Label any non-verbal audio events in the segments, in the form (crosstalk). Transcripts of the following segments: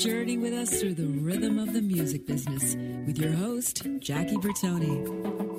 journey with us through the rhythm of the music business with your host, Jackie Bertoni.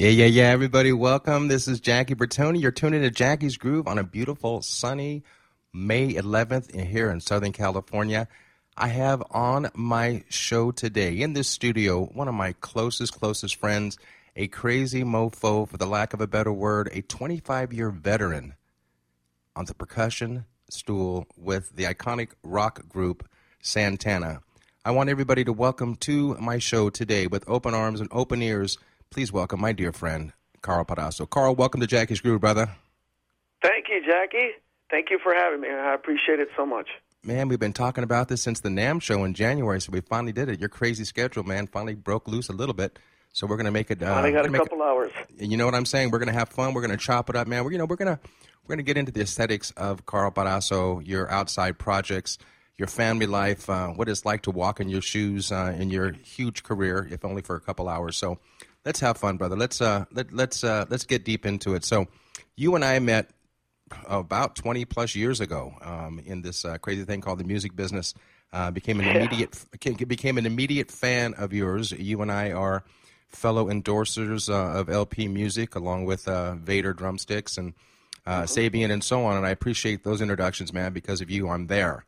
Yeah, yeah, yeah, everybody, welcome. This is Jackie Bertoni. You're tuning to Jackie's Groove on a beautiful, sunny May 11th here in Southern California. I have on my show today in this studio one of my closest, closest friends, a crazy mofo, for the lack of a better word, a 25 year veteran on the percussion stool with the iconic rock group Santana. I want everybody to welcome to my show today with open arms and open ears please welcome my dear friend, Karl Perazzo. Karl, welcome to Jackie's Groove, brother. Thank you, Jackie. Thank you for having me. I appreciate it so much. Man, we've been talking about this since the NAMM show in January, so we finally did it. Your crazy schedule, man, finally broke loose a little bit. So we're gonna make it. Uh, I got a couple it, hours. You know what I'm saying? We're gonna have fun. We're gonna chop it up, man. We're you know we're gonna we're gonna get into the aesthetics of Karl Perazzo, your outside projects, your family life, uh, what it's like to walk in your shoes uh, in your huge career, if only for a couple hours. So let's have fun, brother. Let's uh, let, let's uh, let's get deep into it. So, you and I met about twenty plus years ago um, in this uh, crazy thing called the music business. Uh, became an immediate became an immediate fan of yours. You and I are fellow endorsers uh, of LP Music, along with uh, Vater drumsticks and uh, mm-hmm. Sabian and so on. And I appreciate those introductions, man. Because of you, I'm there.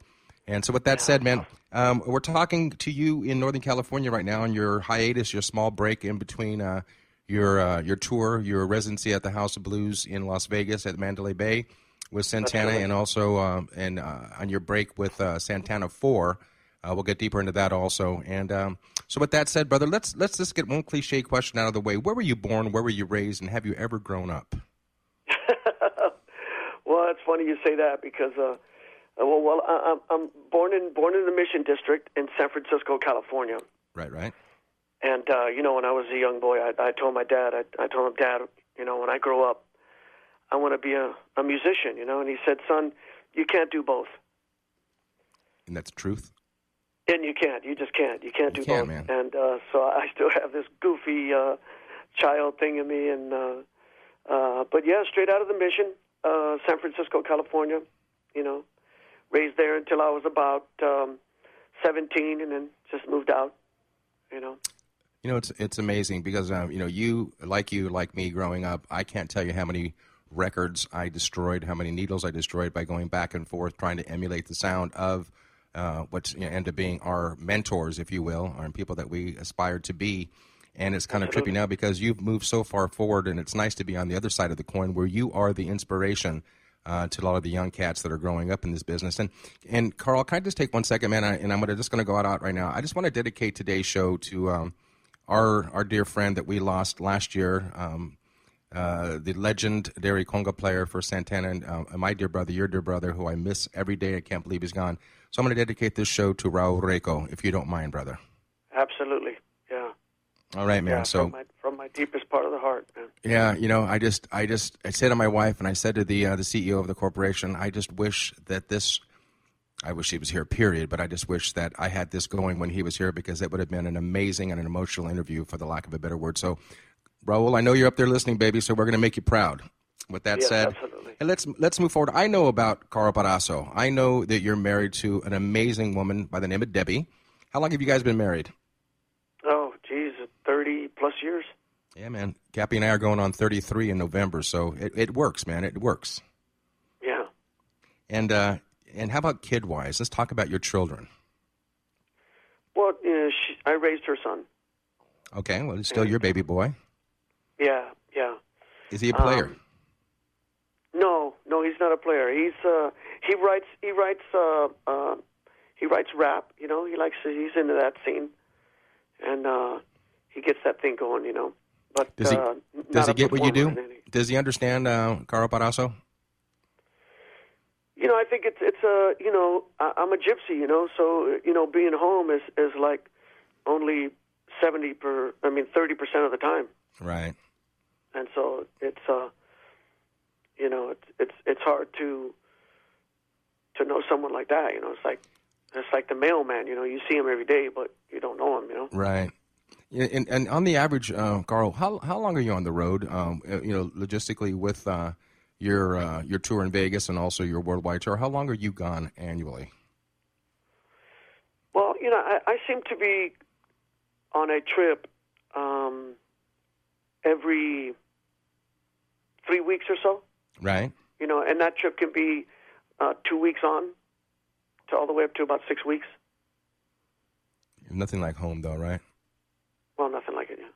And so, with that said, man, um, we're talking to you in Northern California right now on your hiatus, your small break in between uh, your uh, your tour, your residency at the House of Blues in Las Vegas at Mandalay Bay with Santana, and also um, and uh, on your break with uh, Santana Four. Uh, we'll get deeper into that also. And um, so, with that said, brother, let's let's just get one cliche question out of the way. Where were you born? Where were you raised? And have you ever grown up? (laughs) well, it's funny you say that because uh, uh, well, well, I, I'm born in born in the Mission District in San Francisco, California. Right, right. And uh, you know, when I was a young boy, I, I told my dad, I, I told him, Dad, you know, when I grow up, I want to be a, a musician. You know, and he said, Son, you can't do both. And that's truth. And you can't. You just can't. You can't you do can't, both. Man. And uh, so I still have this goofy uh, child thing in me. And uh, uh, but yeah, straight out of the mission, uh, San Francisco, California. You know, raised there until I was about um, 17, and then just moved out. You know. You know, it's it's amazing because um, you know you like you like me growing up. I can't tell you how many records I destroyed, how many needles I destroyed by going back and forth trying to emulate the sound of uh, what's you know, end up being our mentors, if you will, or people that we aspired to be. And it's kind of trippy now because you've moved so far forward, and it's nice to be on the other side of the coin where you are the inspiration uh, to a lot of the young cats that are growing up in this business. And and Karl, can I just take one second, man? I, and I'm gonna, just going to go out, out right now. I just want to dedicate today's show to um, our our dear friend that we lost last year. Um, uh, the legendary conga player for Santana, and uh, my dear brother, your dear brother, who I miss every day. I can't believe he's gone. So I'm going to dedicate this show to Raul Rekow, if you don't mind, brother. Absolutely. All right, man. Yeah, so from my, from my, deepest part of the heart, man. Yeah, you know, I just, I just, I said to my wife, and I said to the uh, the CEO of the corporation, I just wish that this, I wish he was here, period. But I just wish that I had this going when he was here because it would have been an amazing and an emotional interview, for the lack of a better word. So, Raul, I know you're up there listening, baby. So we're going to make you proud. With that yes, said, absolutely. and let's let's move forward. I know about Karl Perazzo. I know that you're married to an amazing woman by the name of Debbie. How long have you guys been married? Plus years. Yeah, man. Cappy and I are going on 33 in November, so it, it works, man. It works. Yeah. And uh, and how about kid wise? Let's talk about your children. Well, uh, she, I raised her son. Okay, well, he's still your baby boy. Yeah, yeah. Is he a player? Um, No, no, he's not a player. He's uh, he writes he writes uh, uh, he writes rap. You know, he likes he's into that scene, and uh, he gets that thing going. You know, but Does he uh, does he get what you do? Does he understand uh, Karl Perazzo? You know, I think it's it's a you know I, I'm a gypsy. You know, so you know being home is is like only seventy per I mean thirty percent of the time. Right. and so it's uh you know it's it's it's hard to to know someone like that you know it's like it's like the mailman you know you see him every day but you don't know him you know Right. And, and on the average, uh, Karl, how how long are you on the road? Um, uh, you know, logistically with uh, your uh, your tour in Vegas and also your worldwide tour. How long are you gone annually? well you know i i seem to be on a trip um every three weeks or so Right. you know and that trip can be uh two weeks on to all the way up to about six weeks Nothing like home, though, right? Well nothing like it yeah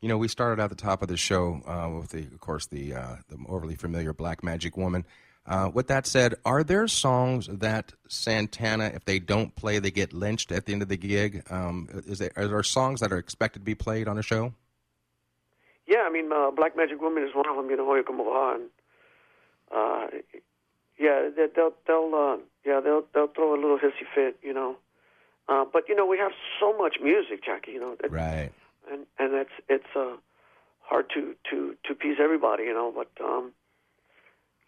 You know, we started at the top of the show uh, with the, of course, the uh, the overly familiar Black Magic Woman. Uh, with that said, are there songs that Santana, if they don't play, they get lynched at the end of the gig? Um, is there, are there songs that are expected to be played on a show? Yeah, I mean, uh, Black Magic Woman is one of them. You know, Oye Como and uh, yeah, they- they'll they'll uh, yeah they'll they'll throw a little hissy fit. You know, uh, but you know we have so much music, Jackie. You know, that, Right. and and it's it's uh, hard to to to please everybody. You know, but um,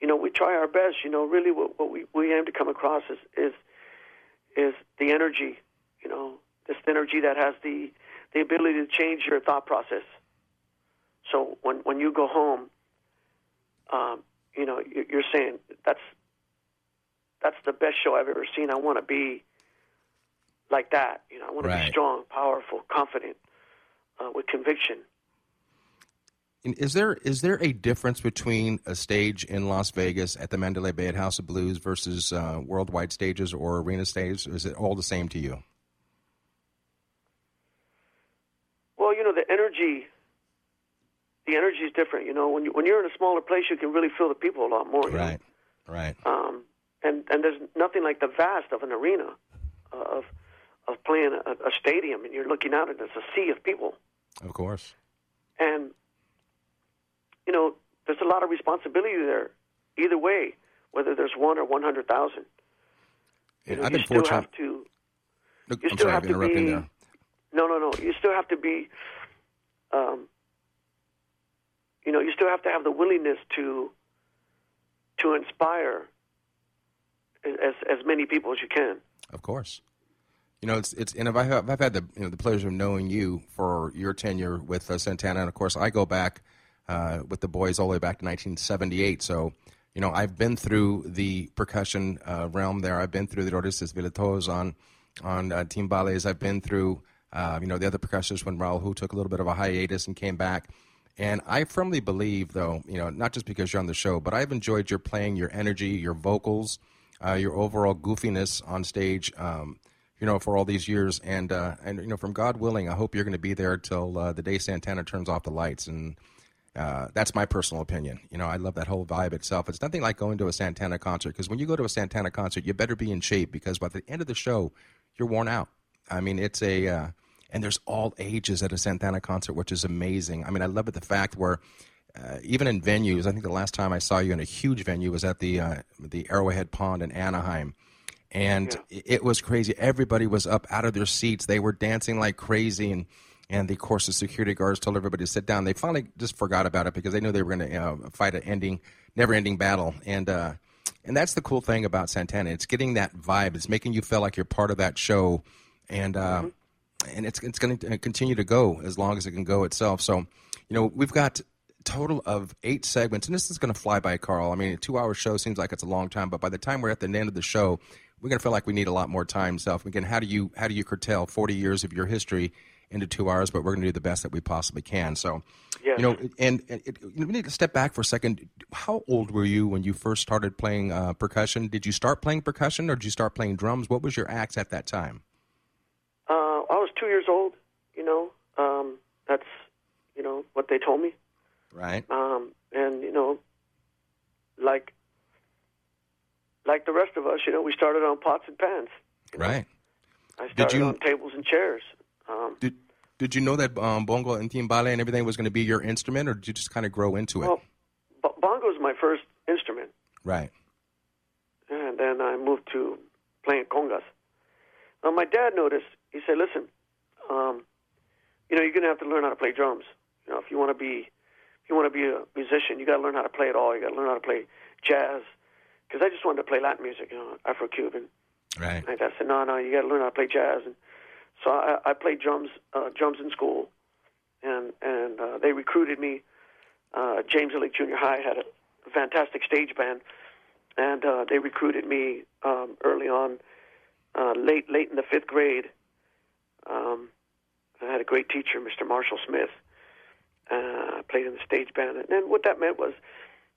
you know we try our best. You know, really what what we we aim to come across is is is the energy. You know, this energy that has the the ability to change your thought process. So when when you go home, um, you know you're saying that's that's the best show I've ever seen. I want to be like that. You know, I want to Right. be strong, powerful, confident, uh, with conviction. And Is there is there a difference between a stage in Las Vegas at the Mandalay Bay at House of Blues versus uh, worldwide stages or arena stages? Or is it all the same to you? Well, you know, the energy, the energy is different. You know, when you when you're in a smaller place, you can really feel the people a lot more. you know? Right, right. Um, and and there's nothing like the vast of an arena, uh, of of playing a, a stadium, and you're looking out and it's a sea of people. Of course. and you know there's a lot of responsibility there either way whether there's one or 100,000 you, know, I've you been still fortunate. have to Look, you I'm still sorry, have I'm to interrupting be there. no no no you still have to be um, you know you still have to have the willingness to to inspire as as many people as you can Of course. You know, it's it's and if I have, I've had the you know the pleasure of knowing you for your tenure with uh, Santana, and of course I go back uh, with the boys all the way back to 1978. So you know I've been through the percussion uh, realm there. I've been through the Orestes Villatos on on uh, timbales. I've been through uh, you know the other percussionists when Raul who took a little bit of a hiatus and came back. And I firmly believe, though, you know, not just because you're on the show, but I've enjoyed your playing, your energy, your vocals, uh, your overall goofiness on stage. Um, you know, for all these years, and uh, and you know, from God willing, I hope you're going to be there till uh, the day Santana turns off the lights, and uh, that's my personal opinion. You know, I love that whole vibe itself. It's nothing like going to a Santana concert because when you go to a Santana concert, you better be in shape because by the end of the show, you're worn out. I mean, it's a uh, and there's all ages at a Santana concert, which is amazing. I mean, I love it the fact where uh, even in venues, I think the last time I saw you in a huge venue was at the uh, the Arrowhead Pond in Anaheim, and it, it was crazy. Everybody was up out of their seats. They were dancing like crazy, and and the, of course the security guards told everybody to sit down. They finally just forgot about it because they knew they were going to uh, fight an ending, never ending battle, and. Uh, and that's the cool thing about Santana. It's getting that vibe. It's making you feel like you're part of that show, and uh, and it's it's going to continue to go as long as it can go itself. So, you know, we've got total of eight segments, and this is going to fly by, Karl. I mean, a two-hour show seems like it's a long time, but by the time we're at the end of the show, we're going to feel like we need a lot more time. So, again, how do you how do you curtail 40 years of your history into two hours? But we're going to do the best that we possibly can. So, Yes. you know, and, and it, we need to step back for a second. How old were you when you first started playing uh, percussion? Did you start playing percussion, or did you start playing drums? What was your acts at that time? uh, I was two years old you know um, that's you know what they told me Right. um, and you know like like the rest of us, you know, we started on pots and pans. Right. I started you- on tables and chairs. Um, Did Did you know that um, bongo and timbale and everything was going to be your instrument, or did you just kind of grow into it? well, b- bongo's my first instrument, right. and then I moved to playing congas. Now, my dad noticed. He said, "Listen, um, you know, you're going to have to learn how to play drums. You know, if you want to be, if you want to be a musician, you got to learn how to play it all. You got to learn how to play jazz." Because I just wanted to play Latin music, you know, Afro-Cuban. Right. My dad said, "No, no, you got to learn how to play jazz." And so I, I played drums, uh, drums in school, and and uh, they recruited me. Uh, James Lick Junior High had a fantastic stage band, and uh, they recruited me um, early on, uh, late late in the fifth grade. Um, I had a great teacher, Mr. Marshall Smith. Uh, I played in the stage band, and then what that meant was,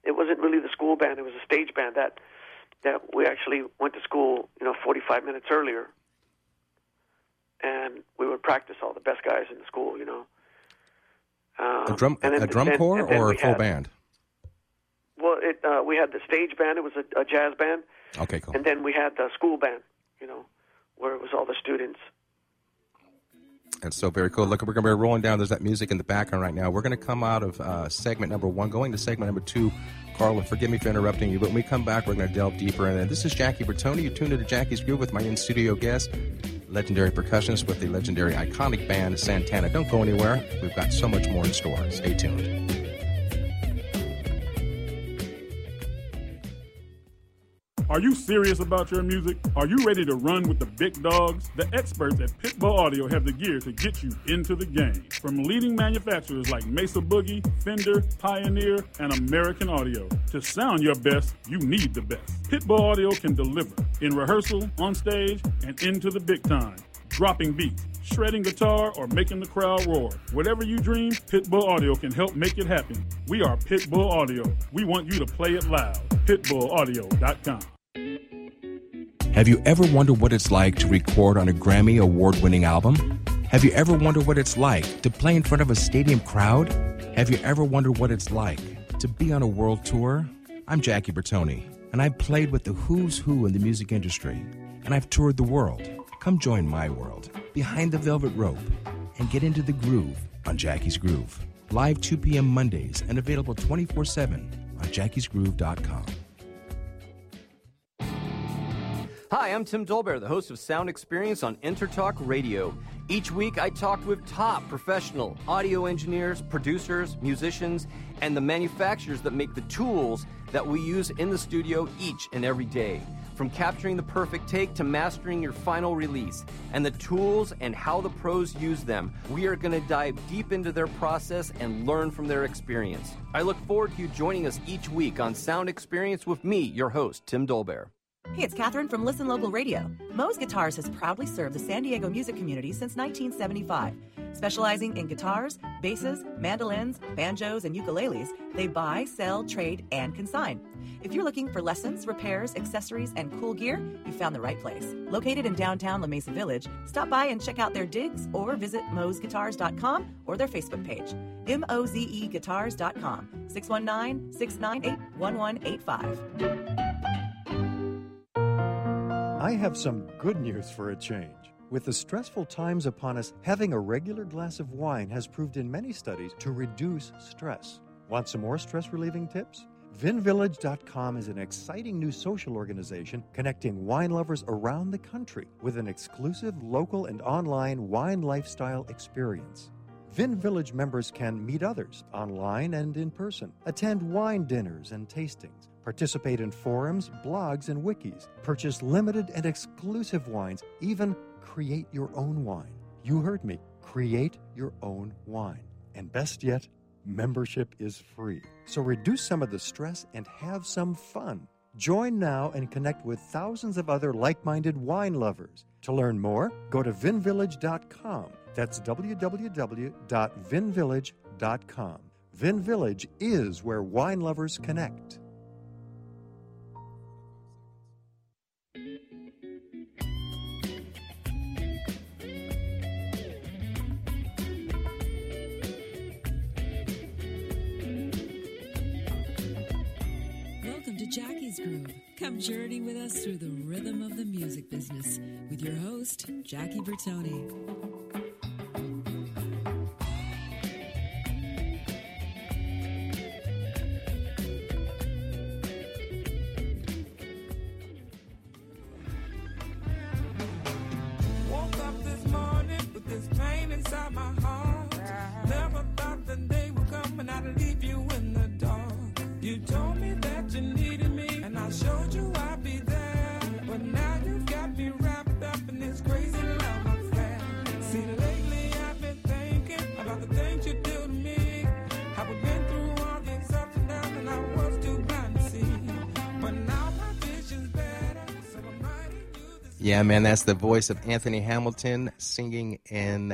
it wasn't really the school band; it was a stage band that that we actually went to school, you know, 45 minutes earlier, and we would practice all the best guys in the school, you know. Um, A drum and then- a drum then- corps or a full had- band? Well, it, uh, we had the stage band; it was a, a jazz band, Okay, cool. and then we had the school band, you know, where it was all the students. That's so very cool. Look, we're going to be rolling down. There's that music in the background right now. We're going to come out of uh, segment number one, going to segment number two. Carla, forgive me for interrupting you, but when we come back, we're going to delve deeper. And this is Jackie Bertoni. You tuned into Jackie's Groove with my in studio guest, legendary percussionist with the legendary iconic band Santana. Don't go anywhere. We've got so much more in store. Stay tuned. Are you serious about your music? Are you ready to run with the big dogs? The experts at Pitbull Audio have the gear to get you into the game. From leading manufacturers like Mesa Boogie, Fender, Pioneer, and American Audio. To sound your best, you need the best. Pitbull Audio can deliver in rehearsal, on stage, and into the big time. Dropping beats, shredding guitar, or making the crowd roar. Whatever you dream, Pitbull Audio can help make it happen. We are Pitbull Audio. We want you to play it loud. PitbullAudio.com. Have you ever wondered what it's like to record on a Grammy award winning album? Have you ever wondered what it's like to play in front of a stadium crowd? Have you ever wondered what it's like to be on a world tour? I'm Jackie Bertoni, and I've played with the who's who in the music industry, and I've toured the world. Come join my world behind the velvet rope and get into the groove on Jackie's Groove. Live 2 p.m. Mondays and available 24 7 on jackiesgroove.com. Hi, I'm Tim Dolbear, the host of Sound Experience on Intertalk Radio. Each week, I talk with top professional audio engineers, producers, musicians, and the manufacturers that make the tools that we use in the studio each and every day. From capturing the perfect take to mastering your final release, and the tools and how the pros use them, we are going to dive deep into their process and learn from their experience. I look forward to you joining us each week on Sound Experience with me, your host, Tim Dolbear. Hey, it's Catherine from Listen Local Radio. Moze Guitars has proudly served the San Diego music community since 1975. Specializing in guitars, basses, mandolins, banjos, and ukuleles, they buy, sell, trade, and consign. If you're looking for lessons, repairs, accessories, and cool gear, you found the right place. Located in downtown La Mesa Village, stop by and check out their digs or visit mozeguitars.com or their Facebook page. M-O-Z-E guitars.com, 619-698-1185. I have some good news for a change. With the stressful times upon us, having a regular glass of wine has proved in many studies to reduce stress. Want some more stress relieving tips? VinVillage.com is an exciting new social organization connecting wine lovers around the country with an exclusive local and online wine lifestyle experience. Vin Village members can meet others online and in person, attend wine dinners and tastings, participate in forums, blogs, and wikis, purchase limited and exclusive wines, even create your own wine. You heard me. Create your own wine. And best yet, membership is free. So reduce some of the stress and have some fun. Join now and connect with thousands of other like minded wine lovers. To learn more, go to vinvillage.com. That's www.vinvillage.com. Vin Village is where wine lovers connect. Groove. Come journey with us through the rhythm of the music business with your host, Jackie Bertoni. Yeah, man, that's the voice of Anthony Hamilton singing in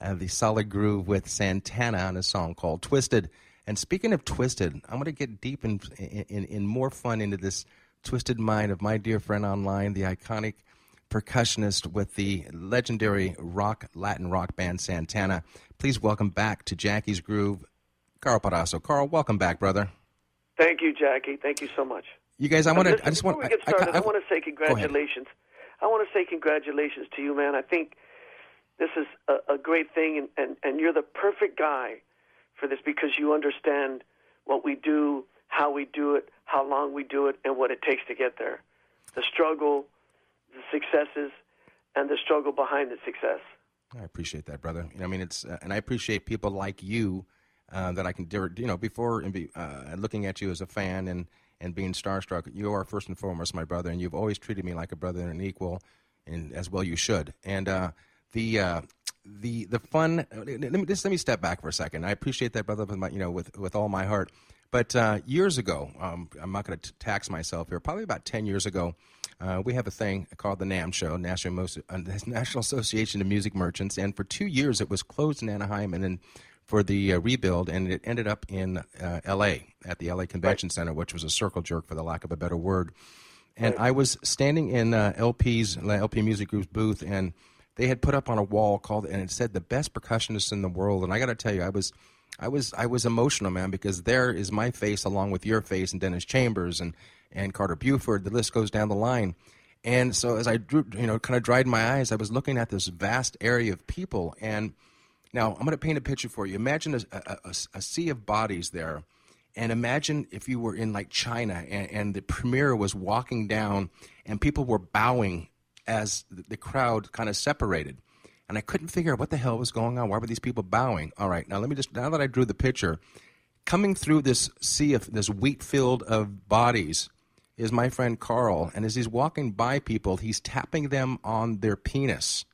uh, the solid groove with Santana on a song called Twisted. And speaking of Twisted, I'm going to get deep in, in, in more fun into this twisted mind of my dear friend online, the iconic percussionist with the legendary rock Latin rock band Santana. Please welcome back to Jackie's Groove, Karl Perazzo. Karl, welcome back, brother. Thank you, Jackie. Thank you so much. You guys, I want to. I just want. Before we get I- I- started, I, I- want to say congratulations. I want to say congratulations to you, man. I think this is a, a great thing, and, and, and you're the perfect guy for this because you understand what we do, how we do it, how long we do it, and what it takes to get there. The struggle, the successes, and the struggle behind the success. I appreciate that, brother. You know, I mean, it's uh, and I appreciate people like you uh, that I can, you know, before and be uh, looking at you as a fan and and being starstruck. You are first and foremost my brother, and you've always treated me like a brother and an equal, and as well you should. And uh, the uh, the the fun. Let me just let me step back for a second. I appreciate that, brother, with my you know with with all my heart. But uh, years ago, um, I'm not going to tax myself here. Probably about ten years ago, uh, we have a thing called the NAMM Show, National uh, (laughs) National Association of Music Merchants, and for two years it was closed in Anaheim, and then for the uh, rebuild, and it ended up in uh, L.A. at the L.A. Convention Center, which was a circle jerk, for the lack of a better word. And I was standing in uh, LP's LP Music Group's booth, and they had put up on a wall called, and it said the best percussionists in the world. And I got to tell you, I was, I was, I was emotional, man, because there is my face along with your face and Dennis Chambers and and Carter Beauford. The list goes down the line. And so as I drew, you know, kind of dried my eyes, I was looking at this vast area of people. And now I'm going to paint a picture for you. Imagine a, a, a, a sea of bodies there. And imagine if you were in like China and, and the premier was walking down and people were bowing as the, crowd kind of separated. And I couldn't figure out what the hell was going on. Why were these people bowing? All right, now let me just, now that I drew the picture, coming through this sea of this wheat field of bodies is my friend Karl. And as he's walking by people, he's tapping them on their penis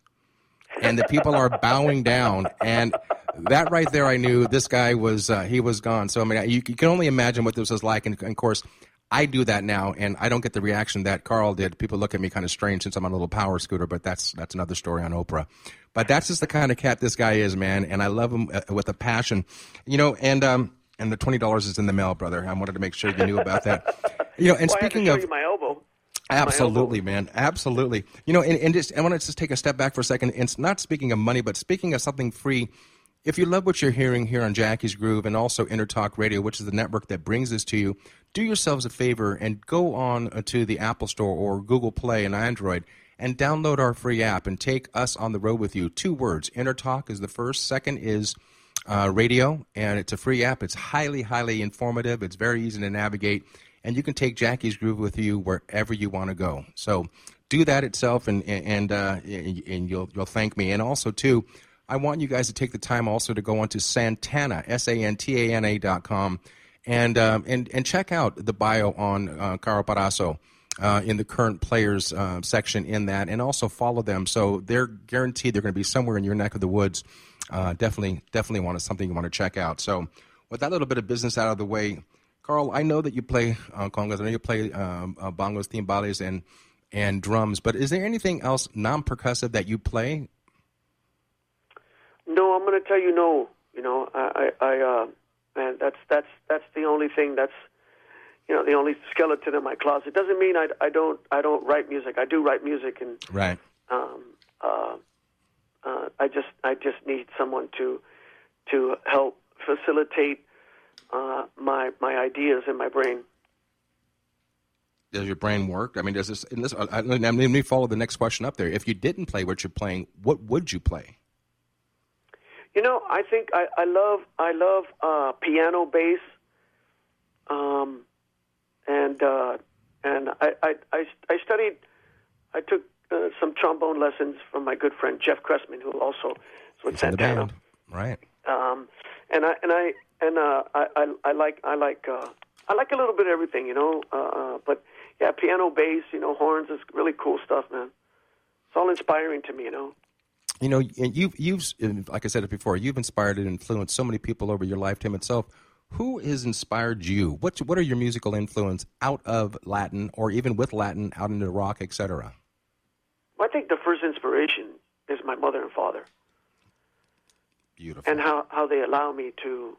and the people are bowing down. And that right there i knew this guy was uh, he was gone. So i mean you, you can only imagine what this was like. And, and of course i do that now and i don't get the reaction that Karl did. People look at me kind of strange since i'm on a little power scooter but that's that's another story on oprah. But that's just the kind of cat this guy is man and i love him uh, with a passion. You know and um and the twenty dollars is in the mail brother. I wanted to make sure you knew about that. You know and well, I have to speaking of you my elbow. Absolutely, man. Absolutely. You know, and, and just I want to just take a step back for a second. It's not speaking of money, but speaking of something free. If you love what you're hearing here on Jackie's Groove and also Intertalk Radio, which is the network that brings this to you, do yourselves a favor and go on uh, to the Apple Store or Google Play and Android and download our free app and take us on the road with you. Two words. Intertalk is the first. Second is uh, radio, and it's a free app. It's highly, highly informative. It's very easy to navigate, and you can take Jackie's Groove with you wherever you want to go. So do that itself, and and uh, and you'll you'll thank me. And also too, I want you guys to take the time also to go onto Santana S A N T A N A dot com, and um, and and check out the bio on uh, Karl Perazzo. Uh, in the current players uh, section in that, and also follow them. So they're guaranteed they're going to be somewhere in your neck of the woods. Uh, definitely, definitely want to, something you want to check out. So, with that little bit of business out of the way, Karl, I know that you play uh, congas. I know you play um, uh, bongos, timbales, and and drums. But is there anything else non-percussive that you play? No, I'm going to tell you no. You know, I, I, I uh, man, that's that's that's the only thing that's, you know, the only skeleton in my closet. Doesn't mean I, I don't I don't write music. I do write music, and Right. um, uh, uh, I just I just need someone to to help facilitate uh, my my ideas in my brain. does your brain work? I mean, does this? In this I, I, let me follow the next question up there. If you didn't play what you're playing, what would you play? You know, I think I, I love I love uh, piano bass, um, and uh, and I, I I I studied. I took uh, some trombone lessons from my good friend Jeff Cressman, who also is with He's in the Santana. band, right? Um, and I and I and uh, I, I I like I like uh, I like a little bit of everything, you know. Uh, uh, but yeah, piano, bass, you know, horns is really cool stuff, man. It's all inspiring to me, you know. You know, and you've you've like I said it before, you've inspired and influenced so many people over your lifetime itself. Who has inspired you? What what are your musical influence out of Latin or even with Latin out into rock, etc.? I think the first inspiration is my mother and father, Beautiful. and how how they allow me to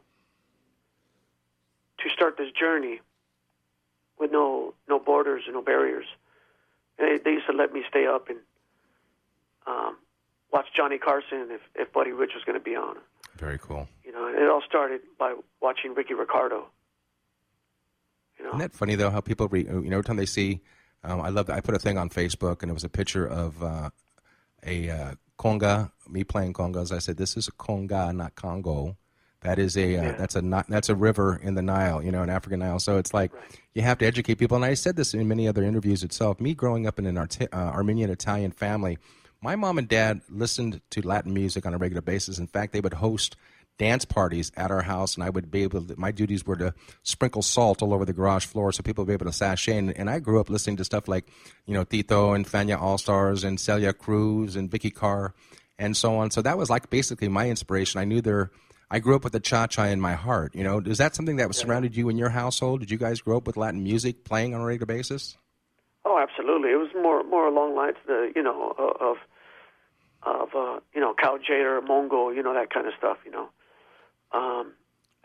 to start this journey with no no borders and no barriers. And they, they used to let me stay up and um, watch Johnny Carson if if Buddy Rich was going to be on. Very cool. You know, it all started by watching Ricky Ricardo. You know, Isn't that funny though? How people, re, you know, every time they see, um, I love. I put a thing on Facebook, and it was a picture of uh, a uh, conga, me playing congas. I said, "This is a conga, not Congo." That is a uh, that's a that's a river in the Nile, you know, in African Nile. So it's like you have to educate people. And I said this in many other interviews itself. Me growing up in an uh, Armenian Italian family, my mom and dad listened to Latin music on a regular basis. In fact, they would host dance parties at our house, and I would be able. to My duties were to sprinkle salt all over the garage floor so people would be able to sashay. And, and I grew up listening to stuff like, you know, Tito and Fania All Stars and Celia Cruz and Vikki Carr and so on. So that was like basically my inspiration. I knew there. I grew up with the cha cha in my heart. You know, is that something that was surrounded you in your household? Did you guys grow up with Latin music playing on a regular basis? Oh, absolutely. It was more more along lines the you know of of uh, you know Cal Tjader, Mongo, you know that kind of stuff. You know, um,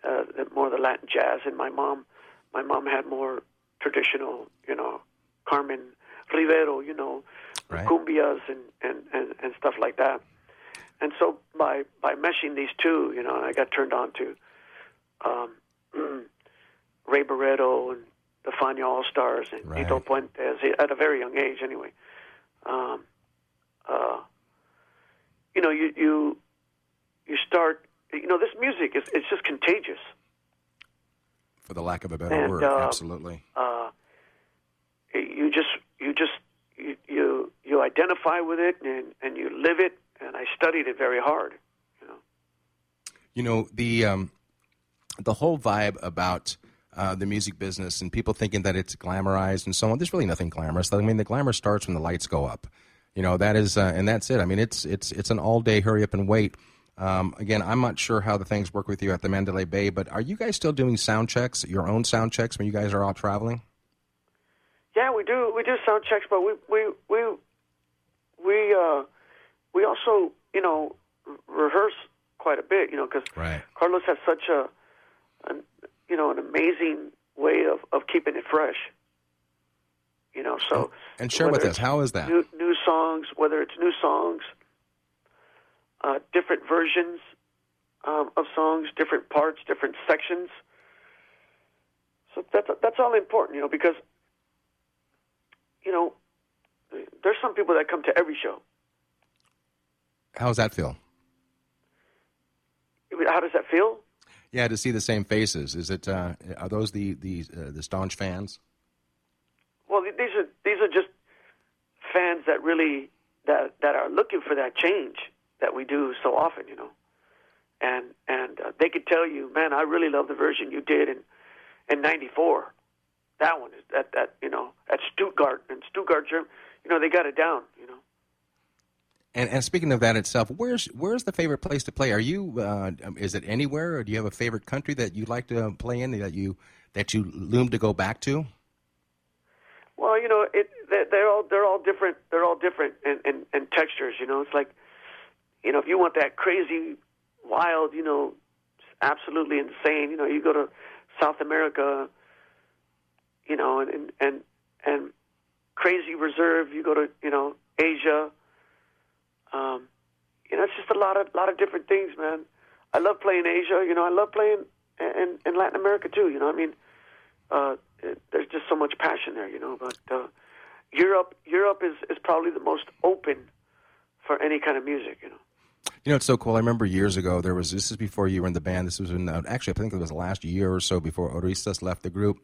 uh, the- more the Latin jazz. And my mom, my mom had more traditional, you know, Carmen Rivero, you know, Right. cumbias and, and and and stuff like that. And so by by meshing these two, you know, I got turned on to um, (clears throat) Ray Barretto and the Fania All Stars and Right. Tito Puentes at a very young age, anyway. Um, uh, you know, you you you start. You know, this music is it's just contagious. For the lack of a better And, word, uh, absolutely. Uh, you just you just you, you you identify with it and and you live it. And I studied it very hard. You know the um, the whole vibe about uh, the music business and people thinking that it's glamorized and so on. There's really nothing glamorous. I mean, the glamour starts when the lights go up. You know that is, uh, and that's it. I mean, it's it's it's an all day hurry up and wait. Um, again, I'm not sure how the things work with you at the Mandalay Bay, but are you guys still doing sound checks, your own sound checks, when you guys are out traveling? Yeah, we do we do sound checks, but we we we we uh, we also you know rehearse quite a bit. You know, because Right. Carlos has such a an, you know an amazing way of of keeping it fresh. You know, so And share with us, how is that? new new songs, whether it's new songs, uh, different versions um, of songs, different parts, different sections. So that's that's all important, you know, because you know there's some people that come to every show. How does that feel? How does that feel? Yeah, to see the same faces. Is it? Uh, are those the the uh, the staunch fans? Well, these are these are just fans that really that that are looking for that change that we do so often, you know. And and uh, they could tell you, man, I really love the version you did in in '94. That one is that that you know at Stuttgart and Stuttgart, Germany. You know, they got it down. You know. And, and speaking of that itself, where's where's the favorite place to play? Are you uh, um, is it anywhere, or do you have a favorite country that you'd like to play in that you that you loom to go back to? Well, you know, it they're, all they're all different. They're all different in, in, in textures. You know, it's like, you know, if you want that crazy, wild, you know, absolutely insane, you know, you go to South America, you know, and and and, and crazy reserve. You go to you know Asia. Um, you know, it's just a lot of lot of different things, man. I love playing Asia. You know, I love playing in in Latin America too. You know, I mean, uh, it, there's just so much passion there, you know. But uh, Europe, Europe is is probably the most open for any kind of music, you know. You know, it's so cool. I remember years ago, there was, this is before you were in the band. This was in, uh, actually, I think it was the last year or so before Orestes left the group.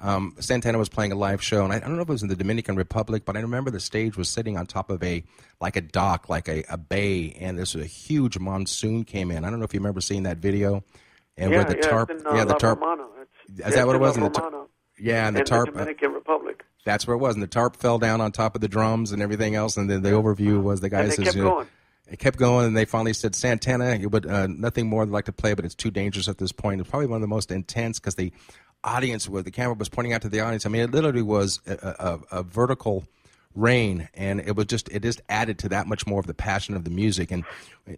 Um, Santana was playing a live show, and I, I, don't know if it was in the Dominican Republic, but I remember the stage was sitting on top of a, like a dock, like a, a bay, and this was a huge monsoon came in. I don't know if you remember seeing that video. And yeah, the yeah, tarp, in, uh, yeah, the tarp. Is yeah, that what it was? In the tar- yeah, and the tarp. The Dominican Republic. That's where it was, and the tarp fell down on top of the drums and everything else. And then the overview was the they kept going. It kept going, and they finally said, "Santana, you would uh, nothing more than like to play, but it's too dangerous at this point." It's probably one of the most intense because the audience, where the camera was pointing out to the audience. I mean, it literally was a, a, a vertical rain and it was just it just added to that much more of the passion of the music and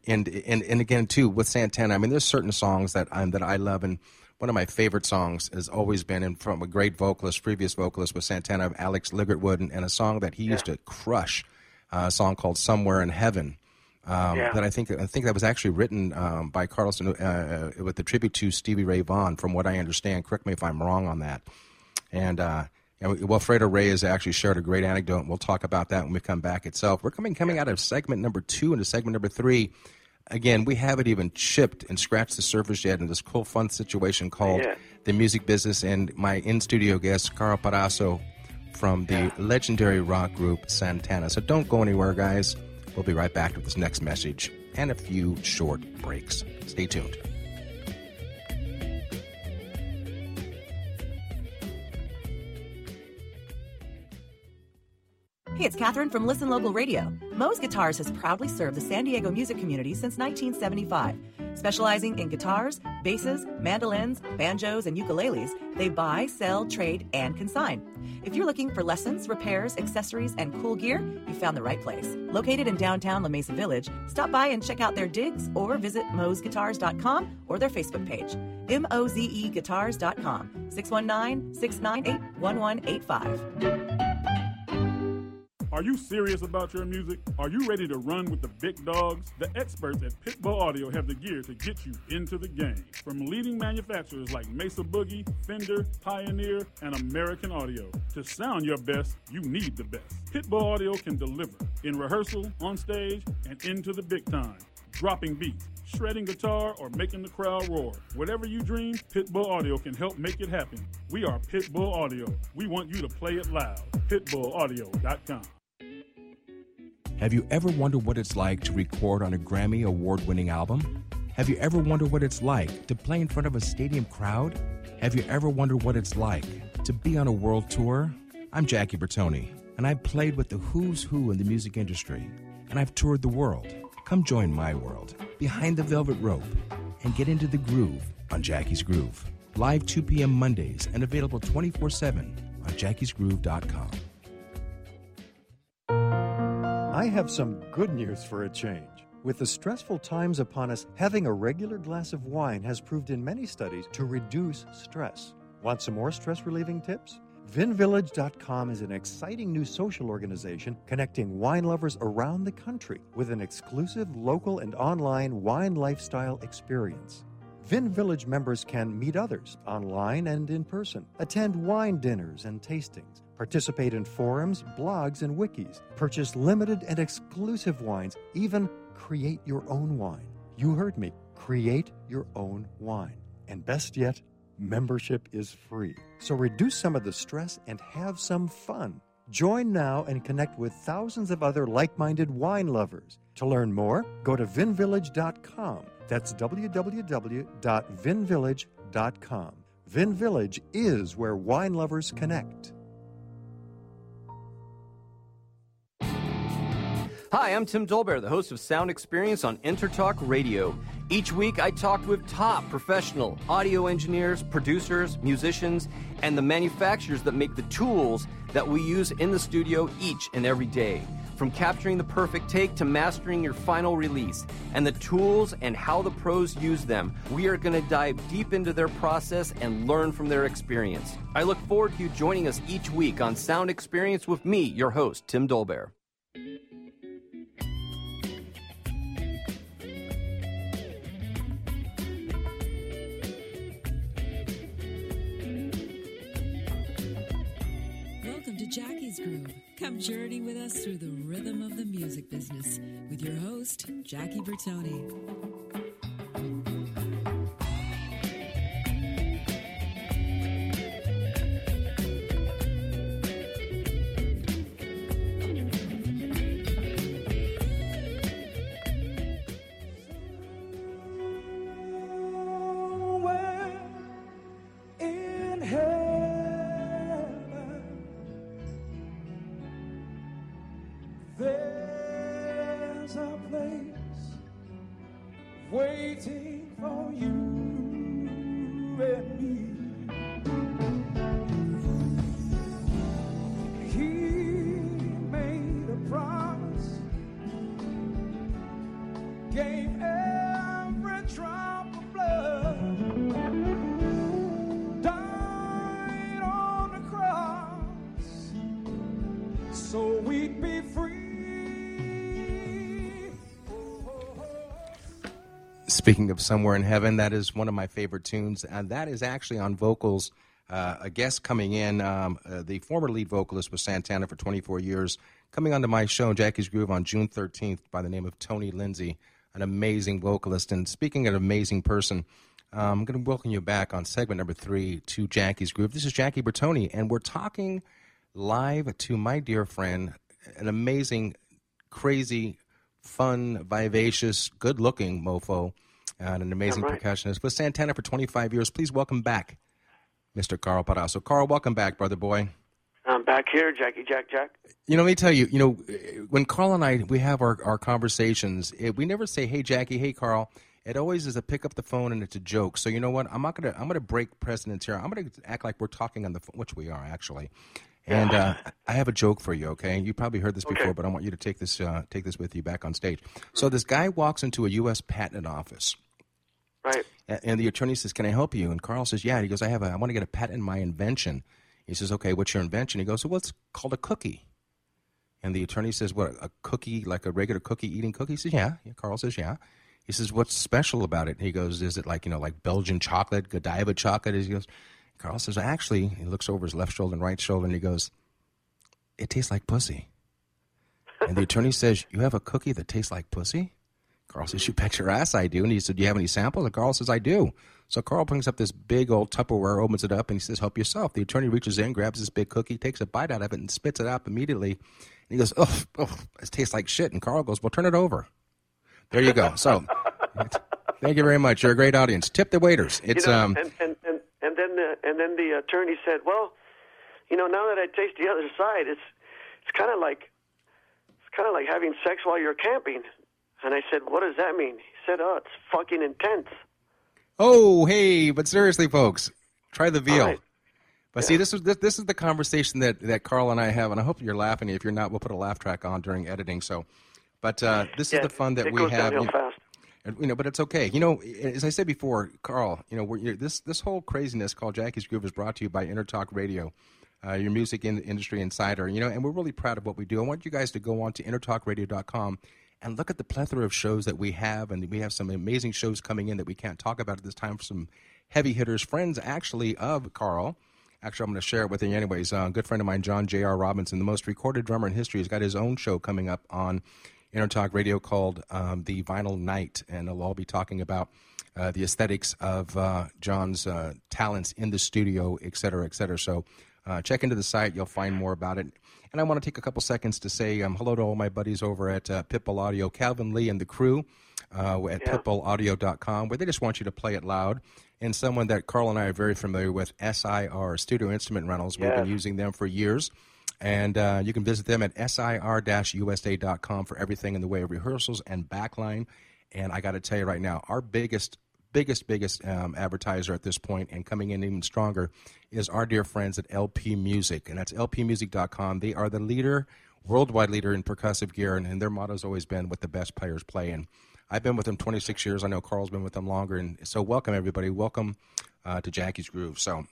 and and, and again too with Santana I mean there's certain songs that I'm that I love and one of my favorite songs has always been and from a great vocalist previous vocalist with Santana Alex Ligertwood and, and a song that he yeah. used to crush uh, a song called Somewhere in Heaven um, yeah. that I think I think that was actually written um, by Carlos uh, uh, with the tribute to Stevie Ray Vaughan, from what I understand. Correct me if I'm wrong on that. And uh, and Walfredo Reyes actually shared a great anecdote. And we'll talk about that when we come back itself. We're coming coming out of segment number two into segment number three. Again, we haven't even chipped and scratched the surface yet in this cool, fun situation called yeah. the music business. And my in studio guest, Karl Perazzo from the yeah. legendary rock group Santana. So don't go anywhere, guys. We'll be right back with this next message and a few short breaks. Stay tuned. Hey, it's Catherine from Listen Local Radio. Moze Guitars has proudly served the San Diego music community since 1975. Specializing in guitars, basses, mandolins, banjos, and ukuleles, they buy, sell, trade, and consign. If you're looking for lessons, repairs, accessories, and cool gear, you found the right place. Located in downtown La Mesa Village, stop by and check out their digs or visit mozeguitars.com or their Facebook page. M-O-Z-E guitars.com, 619-698-1185. Are you serious about your music? Are you ready to run with the big dogs? The experts at Pitbull Audio have the gear to get you into the game. From leading manufacturers like Mesa Boogie, Fender, Pioneer, and American Audio. To sound your best, you need the best. Pitbull Audio can deliver in rehearsal, on stage, and into the big time. Dropping beats, shredding guitar, or making the crowd roar. Whatever you dream, Pitbull Audio can help make it happen. We are Pitbull Audio. We want you to play it loud. PitbullAudio.com. Have you ever wondered what it's like to record on a Grammy award winning album? Have you ever wondered what it's like to play in front of a stadium crowd? Have you ever wondered what it's like to be on a world tour? I'm Jackie Bertoni, and I've played with the who's who in the music industry, and I've toured the world. Come join my world behind the velvet rope and get into the groove on Jackie's Groove. Live 2 p.m. Mondays and available 24 7 on jackiesgroove.com. I have some good news for a change. With the stressful times upon us, having a regular glass of wine has proved in many studies to reduce stress. Want some more stress relieving tips? VinVillage.com is an exciting new social organization connecting wine lovers around the country with an exclusive local and online wine lifestyle experience. Vin Village members can meet others online and in person, attend wine dinners and tastings, participate in forums, blogs, and wikis, purchase limited and exclusive wines, even create your own wine. You heard me. Create your own wine. And best yet, membership is free. So reduce some of the stress and have some fun. Join now and connect with thousands of other like minded wine lovers. To learn more, go to vinvillage.com. That's www.vinvillage.com. Vin Village is where wine lovers connect. Hi, I'm Tim Dolbear, the host of Sound Experience on Intertalk Radio. Each week, I talk with top professional audio engineers, producers, musicians, and the manufacturers that make the tools that we use in the studio each and every day. From capturing the perfect take to mastering your final release, and the tools and how the pros use them, we are going to dive deep into their process and learn from their experience. I look forward to you joining us each week on Sound Experience with me, your host, Tim Dolbear. Come journey with us through the rhythm of the music business with your host, Jackie Bertoni. Speaking of Somewhere in Heaven, that is one of my favorite tunes, and that is actually on vocals. Uh, a guest coming in, um, uh, the former lead vocalist with Santana for 24 years, coming onto my show, Jackie's Groove, on June 13th by the name of Tony Lindsay, an amazing vocalist. And speaking of an amazing person, um, I'm going to welcome you back on segment number three to Jackie's Groove. This is Jackie Bertoni, and we're talking live to my dear friend, an amazing, crazy, fun, vivacious, good looking mofo, and an amazing right. percussionist with Santana for 25 years. Please welcome back Mr. Karl Perazzo. Karl, welcome back, brother boy. I'm back here, Jackie Jack Jack. You know, let me tell you, you know, when Karl and I we have our, our conversations, it, we never say, "Hey, Jackie," "Hey, Karl." It always is a pick up the phone and it's a joke. So you know what? I'm not gonna I'm gonna break precedence here. I'm gonna act like we're talking on the phone, which we are actually. And uh, (laughs) I have a joke for you. Okay, you probably heard this before, but I want you to take this uh, take this with you back on stage. So this guy walks into a U.S. patent office. Right. And the attorney says, "Can I help you?" And Karl says, "Yeah." He goes, "I have a. I want to get a patent in my invention." He says, "Okay, what's your invention?" He goes, "Well, it's called a cookie." And the attorney says, "What? A cookie, like a regular cookie eating cookie?" He says, "Yeah." yeah. Karl says, "Yeah." He says, "What's special about it?" He goes, "Is it like you know, like Belgian chocolate, Godiva chocolate?" He goes, Karl says, "Actually," he looks over his left shoulder and right shoulder, and he goes, "It tastes like pussy." And the attorney says, "You have a cookie that tastes like pussy?" Karl says, "You bet your ass I do." And he said, "Do you have any samples?" And Karl says, "I do." So Karl brings up this big old Tupperware, opens it up, and he says, "Help yourself." The attorney reaches in, grabs this big cookie, takes a bite out of it, and spits it out immediately. And he goes, "Oh, oh it tastes like shit." And Karl goes, "Well, turn it over." There you go. So, (laughs) thank you very much. You're a great audience. Tip the waiters. It's you know, um, and, and, and, and then the and then the attorney said, "Well, you know, now that I taste the other side, it's it's kind of like it's kind of like having sex while you're camping." And I said, "What does that mean?" He said, "Oh, it's fucking intense." Oh, hey, but seriously, folks, try the veal. Right. But see, this is this, this is the conversation that, that Karl and I have, and I hope you're laughing. If you're not, we'll put a laugh track on during editing. So, but uh, this Yeah, is the fun that we have. you know, fast. you know, but it's okay. You know, as I said before, Karl, you know, we're, you're, this this whole craziness called Jackie's Groove is brought to you by Intertalk Radio, uh, your music in, industry insider. You know, and we're really proud of what we do. I want you guys to go on to intertalkradio.com and look at the plethora of shows that we have, and we have some amazing shows coming in that we can't talk about at this time. For some heavy hitters, friends actually of Karl. Actually, I'm going to share it with you anyways. Uh, a good friend of mine, John J.R. Robinson, the most recorded drummer in history, has got his own show coming up on Intertalk Radio called um, The Vinyl Night, and they'll all be talking about uh, the aesthetics of uh, John's uh, talents in the studio, et cetera, et cetera. So uh, check into the site, you'll find more about it. And I want to take a couple seconds to say um, hello to all my buddies over at uh, Pitbull Audio, Calvin Lee and the crew uh, at pitbullaudio.com, where they just want you to play it loud. And someone that Karl and I are very familiar with, SIR, Studio Instrument Rentals. We've been using them for years. And uh, you can visit them at sir-usa.com for everything in the way of rehearsals and backline. And I got to tell you right now, our biggest, biggest, biggest um, advertiser at this point and coming in even stronger is our dear friends at LP Music. And that's lpmusic.com. They are the leader, worldwide leader in percussive gear. And, and their motto's always been what the best players play. And I've been with them 26 years. I know Karl's been with them longer. And so welcome, everybody. Welcome uh, to Jackie's Groove. So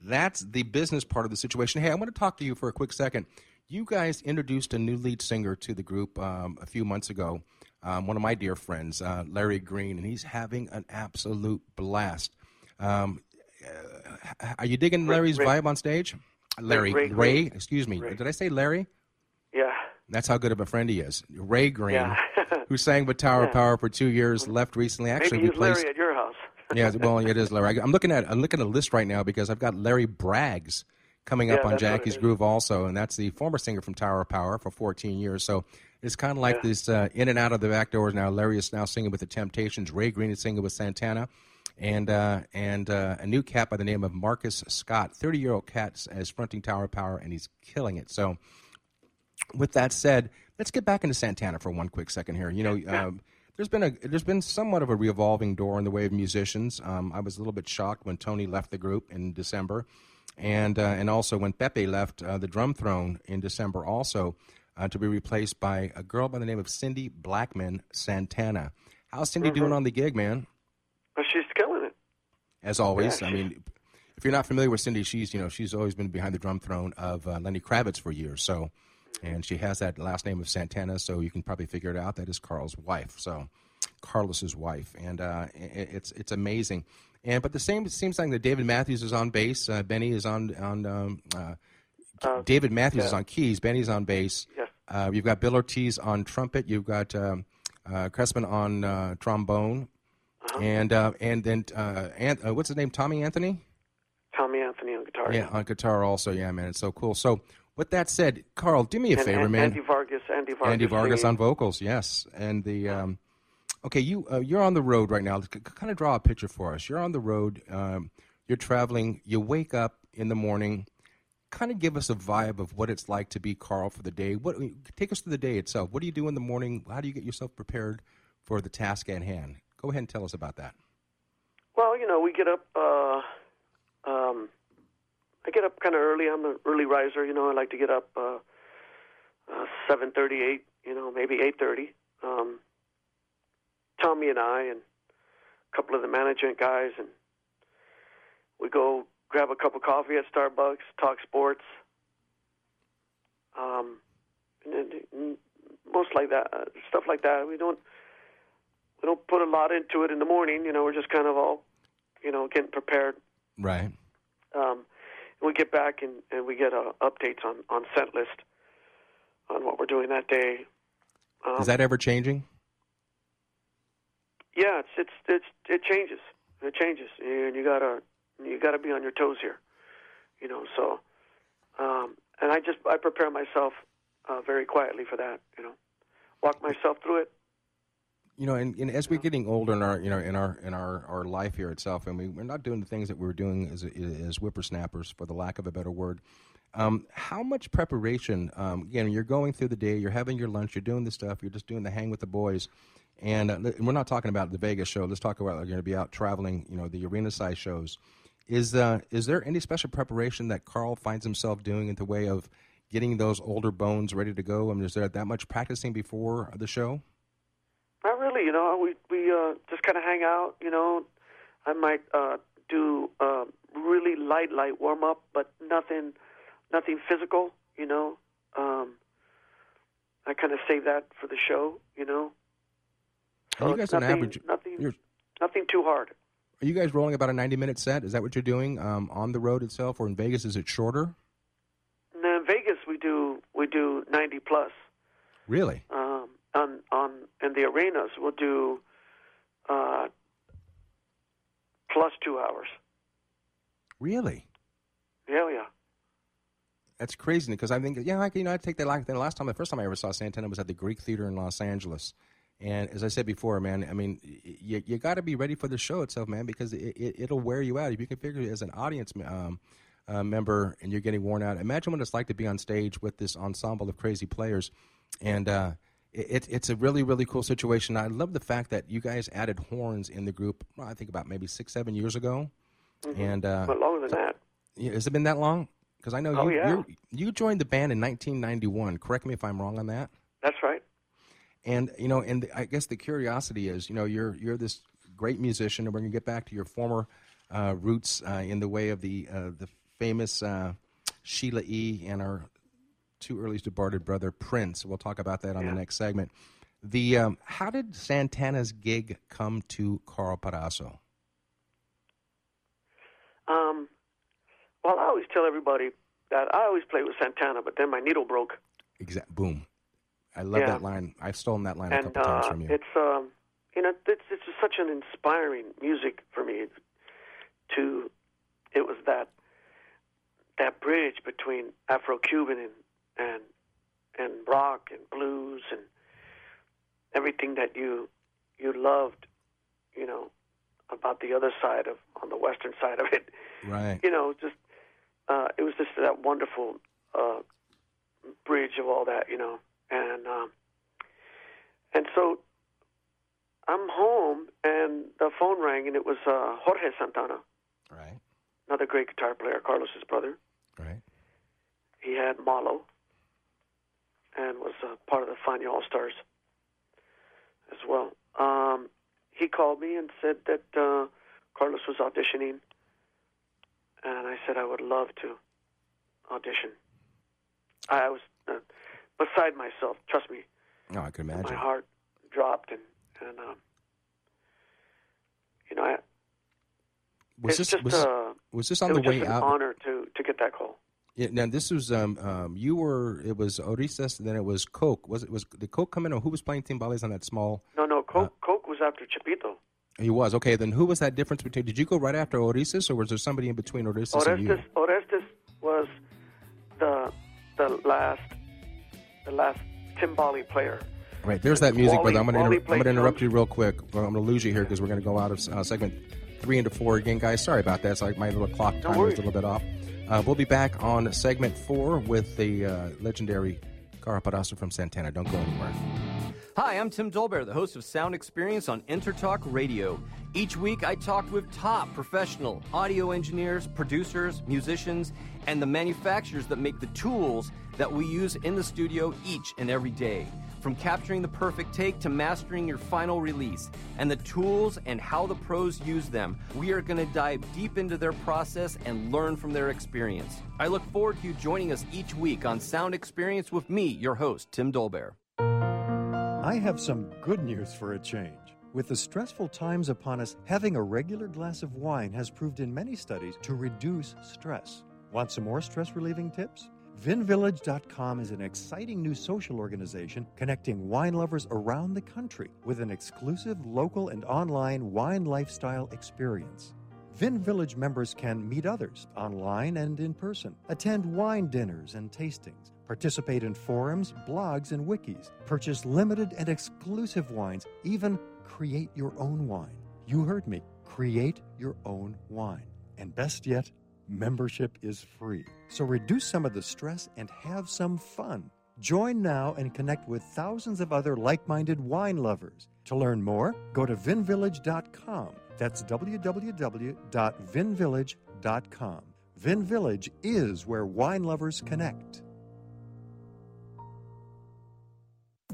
that's the business part of the situation. Hey, I want to talk to you for a quick second. You guys introduced a new lead singer to the group um, a few months ago. Um, one of my dear friends, uh, Larry Green, and he's having an absolute blast. Um, uh, are you digging Ray- Larry's Ray- vibe on stage? Larry, Ray Ray, excuse me. Did I say Larry? Yeah. That's how good of a friend he is. Ray Green, Yeah. (laughs) who sang with Tower Yeah. Power for two years, left recently. Actually, Maybe replaced. Larry at your house. (laughs) yeah, well, it is Larry. I'm looking at I'm looking at a list right now because I've got Larry Braggs coming up Yeah, on what it Jackie's. Groove also, and that's the former singer from Tower of Power for 14 years. So it's kind of like Yeah. this uh, in and out of the back doors now. Larry is now singing with the Temptations. Ray Green is singing with Santana. And uh, and uh, a new cat by the name of Marcus Scott, 30 year old cat, is fronting Tower of Power, and he's killing it. So with that said, let's get back into Santana for one quick second here. You know, (laughs) um, there's been a there's been somewhat of a revolving door in the way of musicians. Um, I was a little bit shocked when Tony left the group in December, and uh, and also when Pepe left uh, the drum throne in December, also uh, to be replaced by a girl by the name of Cindy Blackman Santana. How's Cindy doing on the gig, man? But she's killing it. As always, Yeah, I mean, if you're not familiar with Cindy, she's you know she's always been behind the drum throne of uh, Lenny Kravitz for years. So, and she has that last name of Santana, so you can probably figure it out. That is Karl's wife. So, Carlos's wife, and uh, i- it's it's amazing. And but the same it seems like that David Matthews is on bass. Uh, Benny is on on. Um, uh, David Matthews is on keys. Benny's on bass. Yes. Uh, you've got Bill Ortiz on trumpet. You've got um, uh, Cressman on uh, trombone, and uh, and then uh, Ant- uh, what's his name? Tommy Anthony. Tommy Anthony on guitar. Yeah, on guitar also. Yeah, man, it's so cool. So, with that said, Karl, do me a and, favor, and man. Andy Vargas. Andy Vargas. Andy Vargas on vocals, yes, and the um, okay, you uh, you're on the road right now. kind of draw a picture for us. You're on the road. Um, you're traveling. You wake up in the morning. Kind of give us a vibe of what it's like to be Karl for the day. What take us through the day itself. What do you do in the morning? How do you get yourself prepared for the task at hand? Go ahead and tell us about that. Well, you know, we get up. Uh, um, I get up kind of early. I'm an early riser. You know, I like to get up uh, uh, seven thirty-eight. You know, maybe eight thirty. Um, Tommy and I and a couple of the management guys, and we go grab a cup of coffee at Starbucks, talk sports. Um, and, and most like that uh, stuff like that. We don't we don't put a lot into it in the morning. You know, we're just kind of all, you know, getting prepared. Right. Um, we get back and, and we get uh, updates on on set list on what we're doing that day. Um, Is that ever changing? yeah, it's it's it's it changes. It changes, and you gotta you gotta be on your toes here. You know, so um, and I just I prepare myself uh, very quietly for that. You know, walk myself through it. you know, and, and as we're getting older in our, you know, in our in our, our life here itself, and we, we're not doing the things that we were doing as as whippersnappers, for the lack of a better word. Um, how much preparation? Um, again, you're going through the day, you're having your lunch, you're doing this stuff, you're just doing the hang with the boys, and, uh, and we're not talking about the Vegas show. Let's talk about you're going to be out traveling, you know, the arena size shows. Is uh, is there any special preparation that Karl finds himself doing in the way of getting those older bones ready to go? I mean, is there that much practicing before the show? Not really, you know. We we uh, just kind of hang out, you know. I might uh, do uh, really light, light warm up, but nothing, nothing physical, you know. Um, I kind of save that for the show, you know. Are you it's guys on nothing, average? Nothing, nothing too hard. Are you guys rolling about a ninety-minute set? Is that what you're doing um, on the road itself, or in Vegas? Is it shorter? Then in Vegas, we do we do ninety plus. Really? Um, on on in the arenas, we'll do uh, plus two hours. Really? Yeah, yeah. That's crazy because I think yeah, like, you know, I take that like the last time, the first time I ever saw Santana was at the Greek Theater in Los Angeles, and as I said before, man, I mean, you you got to be ready for the show itself, man, because it, it it'll wear you out if you can figure it as an audience um, uh, member and you're getting worn out. Imagine what it's like to be on stage with this ensemble of crazy players, and uh, it, it's a really really cool situation. I love the fact that you guys added horns in the group. Well, I think about maybe six seven years ago, and uh, But longer than that. yeah, has it been that long? Because I know Oh, you yeah. you you joined the band in 1991. Correct me if I'm wrong on that. That's right. And you know, and I guess the curiosity is, you know, you're you're this great musician, and we're gonna get back to your former uh, roots uh, in the way of the uh, the famous uh, Sheila E. and our two early departed brother Prince. We'll talk about that on the next segment. The um, how did Santana's gig come to Karl Perazzo? Um, well, I always tell everybody that I always play with Santana, but then my needle broke. Exact boom. I love Yeah. that line. I've stolen that line a and couple times uh, from you. it's um, you know, it's it's just such an inspiring music for me. To it was that that bridge between Afro-Cuban and and and rock and blues and everything that you you loved, you know, about the other side of on the western side of it. right. You know, just uh, it was just that wonderful uh, bridge of all that, you know, and um, and so I'm home and the phone rang and it was uh, Jorge Santana, Right. another great guitar player, Carlos's brother. Right. He had Malo and was uh, part of the Fania All Stars as well. Um, he called me and said that uh, Carlos was auditioning, and I said I would love to audition. I was uh, beside myself. Trust me, No, I could imagine. my heart dropped, and and um, you know, I, was this just was, uh, was this on the was way out? honor to to get that call. Yeah, now this was um um you were it was Orestes then it was Coke was it was did Coke come in or who was playing timbales on that small No, no, Uh, Coke, Coke was after Chepito. he was okay then who was that difference between did you go right after Orestes or was there somebody in between Orestes and you Orestes, Orestes was the the last the last timbali player. right there's that music Wally- brother. I'm gonna inter- gonna interrupt you real quick. Well, I'm gonna lose you here because we're gonna go out of uh, segment three into four again guys. Sorry about that. It's like my little clock time was worries. a little bit off. Uh, we'll be back on segment four with the uh, legendary Karl Perazzo from Santana. Don't go anywhere. Hi, I'm Tim Dolbear, the host of Sound Experience on Intertalk Radio. Each week, I talk with top professional audio engineers, producers, musicians, and the manufacturers that make the tools that we use in the studio each and every day. From capturing the perfect take to mastering your final release, and the tools and how the pros use them, we are going to dive deep into their process and learn from their experience. I look forward to you joining us each week on Sound Experience with me, your host, Tim Dolbear. I have some good news for a change. With the stressful times upon us, having a regular glass of wine has proved in many studies to reduce stress. Want some more stress relieving tips? VinVillage.com is an exciting new social organization connecting wine lovers around the country with an exclusive local and online wine lifestyle experience. Vin Village members can meet others online and in person, attend wine dinners and tastings, participate in forums, blogs, and wikis, purchase limited and exclusive wines, even create your own wine. You heard me. Create your own wine. And best yet, membership is free. So reduce some of the stress and have some fun. Join now and connect with thousands of other like minded wine lovers. To learn more, go to vinvillage.com. That's www.vinvillage.com. Vin Village is where wine lovers connect.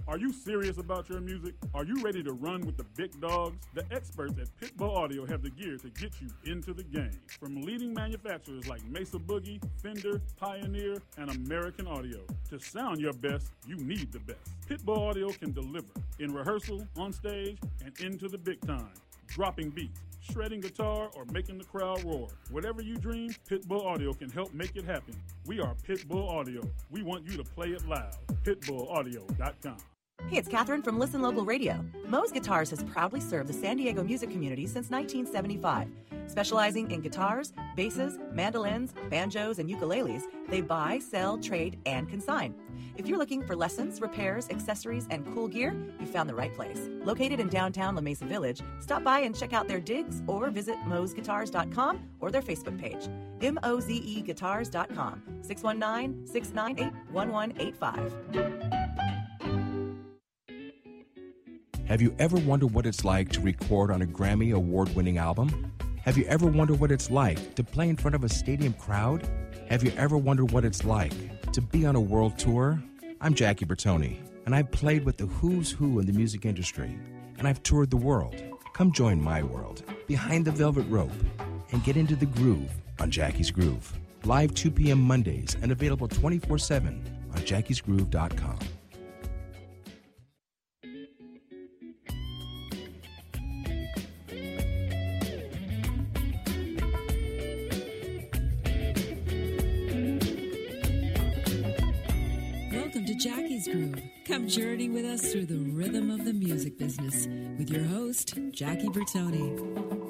Are you serious about your music? Are you ready to run with the big dogs? The experts at Pitbull Audio have the gear to get you into the game. From leading manufacturers like Mesa Boogie, Fender, Pioneer, and American Audio. To sound your best, you need the best. Pitbull Audio can deliver in rehearsal, on stage, and into the big time. Dropping beats, shredding guitar, or making the crowd roar. Whatever you dream, Pitbull Audio can help make it happen. We are Pitbull Audio. We want you to play it loud. PitbullAudio.com. Hey, it's Catherine from Listen Local Radio. Moze Guitars has proudly served the San Diego music community since 1975. Specializing in guitars, basses, mandolins, banjos, and ukuleles, they buy, sell, trade, and consign. If you're looking for lessons, repairs, accessories, and cool gear, you found the right place. Located in downtown La Mesa Village, stop by and check out their digs or visit mozeguitars.com or their Facebook page. M-O-Z-E guitars.com, 619-698-1185. Have you ever wondered what it's like to record on a Grammy award winning album? Have you ever wondered what it's like to play in front of a stadium crowd? Have you ever wondered what it's like to be on a world tour? I'm Jackie Bertoni, and I've played with the who's who in the music industry, and I've toured the world. Come join my world, behind the velvet rope, and get into the groove on Jackie's Groove. Live 2 p.m. Mondays and available 24 7 on jackiesgroove.com. Groove. Come journey with us through the rhythm of the music business with your host, Jackie Bertoni.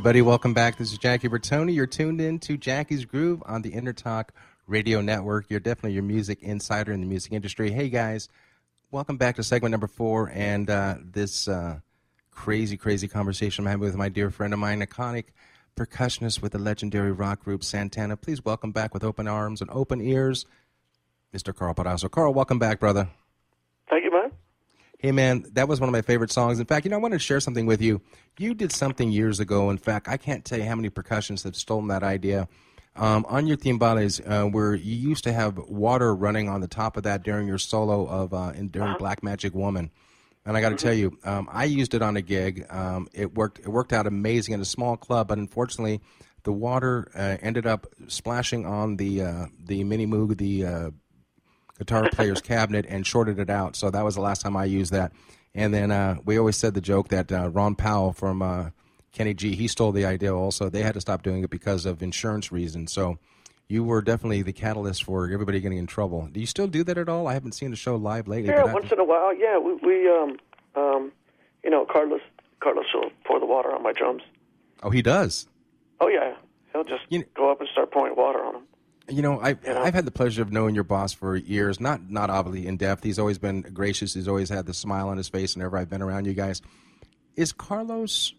Everybody, welcome back. This is Jackie Bertoni. You're tuned in to Jackie's Groove on the Intertalk Radio Network. You're definitely your music insider in the music industry. Hey, guys, welcome back to segment number four and uh, this uh, crazy, crazy conversation I'm having with my dear friend of mine, iconic percussionist with the legendary rock group Santana. Please welcome back with open arms and open ears, Mr. Karl Perazzo. Karl, welcome back, brother. Thank you, man. Hey man, that was one of my favorite songs. In fact, you know, I wanted to share something with you. You did something years ago. In fact, I can't tell you how many percussionists have stolen that idea. Um, on your timbales, uh, where you used to have water running on the top of that during your solo of uh, during Black Magic Woman, and I got to tell you, um, I used it on a gig. Um, it worked. It worked out amazing in a small club, but unfortunately, the water uh, ended up splashing on the uh, the mini moog, the uh, guitar player's cabinet and shorted it out. So that was the last time I used that. And then uh, we always said the joke that uh, Ron Powell from uh, Kenny G, he stole the idea also. They had to stop doing it because of insurance reasons. So you were definitely the catalyst for everybody getting in trouble. Do you still do that at all? I haven't seen the show live lately. Yeah, once in a while. Yeah, we, we um, um, you know, Carlos, Carlos will pour the water on my drums. oh, he does. Oh yeah, he'll just You- go up and start pouring water on them. You know, I, know? I've had the pleasure of knowing your boss for years. Not not obviously in depth. He's always been gracious. He's always had the smile on his face whenever I've been around you guys. Is Carlos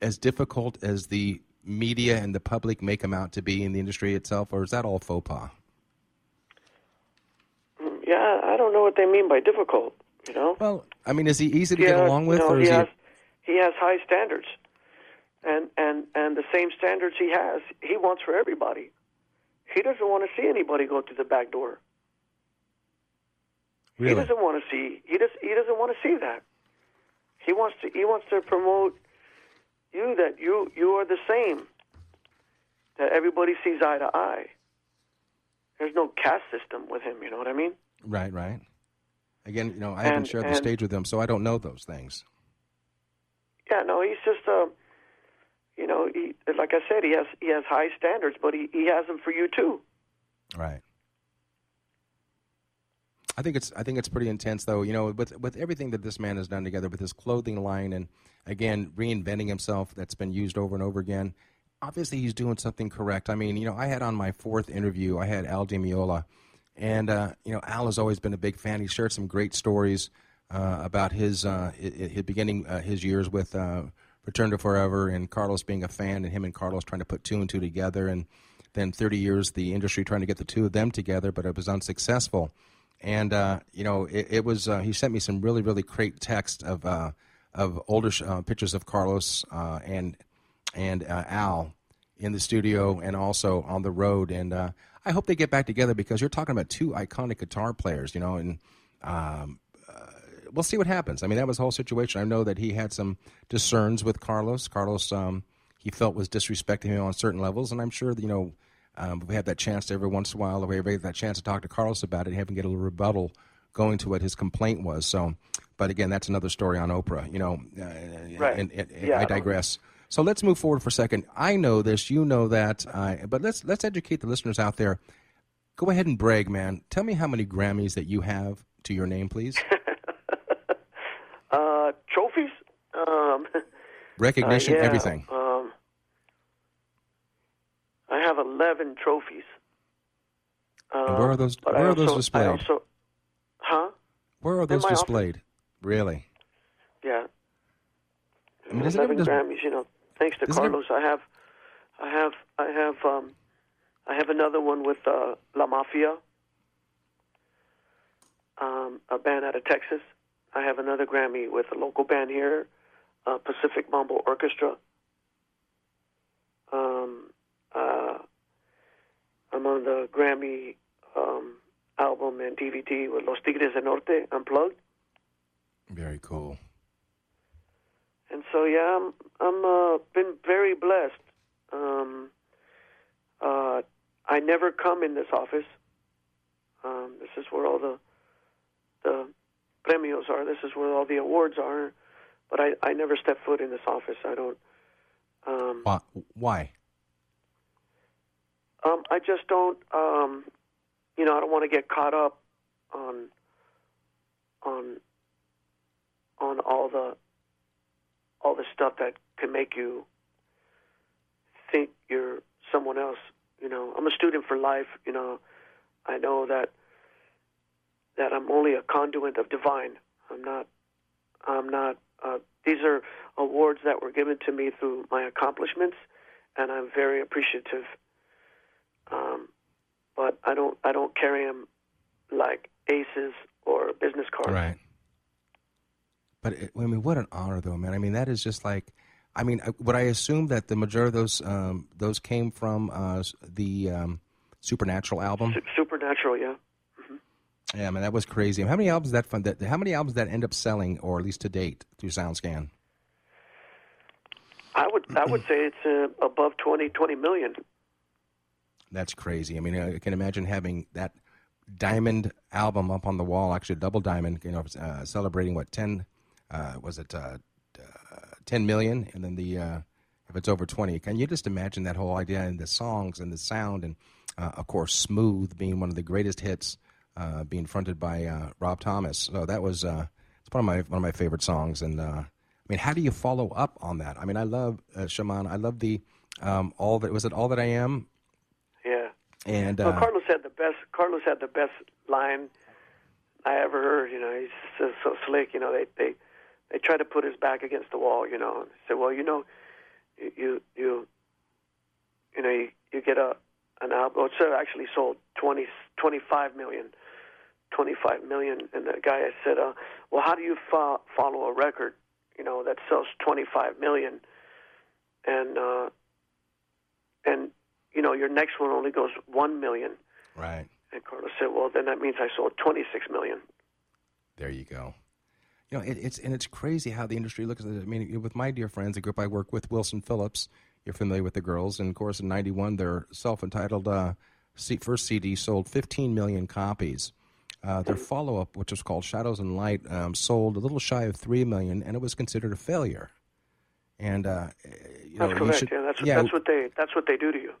as difficult as the media and the public make him out to be in the industry itself, or is that all faux pas? Yeah, I don't know what they mean by difficult. You know. Well, I mean, is he easy to yeah, get along with, you know, or he is he? has he has high standards, and and and the same standards he has, he wants for everybody. He doesn't want to see anybody go through the back door. He doesn't want to see. He does. He doesn't want to see that. He wants to. He wants to promote you that you you are the same. That everybody sees eye to eye. There's no caste system with him. You know what I mean? Right, right. Again, you know, I haven't And- shared the stage with him, so I don't know those things. Yeah. No. He's just. Uh, you know, he, like I said, he has he has high standards, but he, he has them for you too. Right. I think it's I think it's pretty intense though. You know, with with everything that this man has done together with his clothing line and again reinventing himself that's been used over and over again. Obviously, he's doing something correct. I mean, you know, I had on my fourth interview, I had Al Di Meola, and uh, you know, Al has always been a big fan. He shared some great stories uh, about his uh, his, his beginning uh, his years with uh, Return to Forever and Carlos being a fan, and him and Carlos trying to put two and two together, and then 30 years the industry trying to get the two of them together, but it was unsuccessful. And uh, you know, it, it was uh, he sent me some really really great text of uh, of older uh, pictures of Carlos uh, and and uh, Al in the studio and also on the road. And I hope they get back together because you're talking about two iconic guitar players, you know, and um, we'll see what happens. I mean, that was the whole situation. I know that he had some discerns with Carlos. Carlos, um, he felt was disrespecting him on certain levels, and I'm sure that, you know. Um, we have that chance every once in a while. We have that chance to talk to Carlos about it, have him get a little rebuttal going to what his complaint was. So, but again, that's another story on Oprah. You know, uh, Right. and, and- Yeah, I I digress. So let's move forward for a second. I know this, you know that, uh, but let's let's educate the listeners out there. Go ahead and brag, man. Tell me how many Grammys that you have to your name, please. (laughs) Uh, trophies. Um, (laughs) Recognition, uh, yeah, everything. Um, I have eleven trophies. Um, And where are those- where I are those also- displayed? also- huh? Where are those my office. displayed? Really? Yeah. I mean, does it ever just, Grammys. You know, thanks to Doesn't it- Carlos, I have, I have, I have, um, I have another one with uh, La Mafia, um, a band out of Texas. I have another Grammy with a local band here, uh, Pacific Mambo Orchestra. Um, uh, I'm on the Grammy um, album and DVD with Los Tigres del Norte Unplugged. very cool. And so yeah, I'm I'm uh, been very blessed. Um, uh, I never come in this office. Um, this is where all the premios are. This is where all the awards are. But I, I never step foot in this office. I don't. Um, Why? Why? um, I just don't. Um, you know, I don't want to get caught up on on on all the all the stuff that can make you think you're someone else. You know, I'm a student for life. You know, I know that that I'm only a conduit of divine. I'm not. I'm not. Uh, these are awards that were given to me through my accomplishments, and I'm very appreciative. Um, but I don't. I don't carry them like aces or business cards. Right. But it, I mean, what an honor, though, man. I mean, that is just like, I mean, would I assume that the majority of those um, those came from uh, the um, Supernatural album? Supernatural, yeah. Yeah, man, that was crazy. How many albums that fun? That how many albums that end up selling, or at least to date, through SoundScan? I would. I would say it's uh, above 20, 20 million. That's crazy. I mean, I can imagine having that diamond album up on the wall, actually a double diamond, you know, uh, celebrating what ten uh, was it uh, uh, ten million, and then the uh, if it's over twenty, can you just imagine that whole idea and the songs and the sound and uh, of course "Smooth" being one of the greatest hits, uh, being fronted by uh, Rob Thomas. So that was uh, it's one of my one of my favorite songs. And uh, I mean, how do you follow up on that? I mean, I love uh, Shaman. I love the um, all that was it all that I am. Yeah. And Well, uh, Carlos had the best. Carlos had the best line I ever heard. You know, he's so, so slick. You know, they they they try to put his back against the wall. You know, and say, well, you know, you you you, you know, you, you get a an album. It's actually sold twenty twenty five million. 25 million and the guy said uh well how do you fo- follow a record you know that sells 25 million and uh and you know your next one only goes 1 million right. and Carlos said, "Well, then that means I sold 26 million." There you go. You know, it, it's and it's crazy how the industry looks at it. I mean, with my dear friends, the group I work with, Wilson Phillips, you're familiar with the girls, and of course, in '91, their self-entitled uh, first CD sold 15 million copies. Uh, their follow-up, which was called Shadows and Light, um, sold a little shy of three million, and it was considered a failure. And uh, you know, That's correct. should- yeah, that's yeah, that's what they that's what they do to you.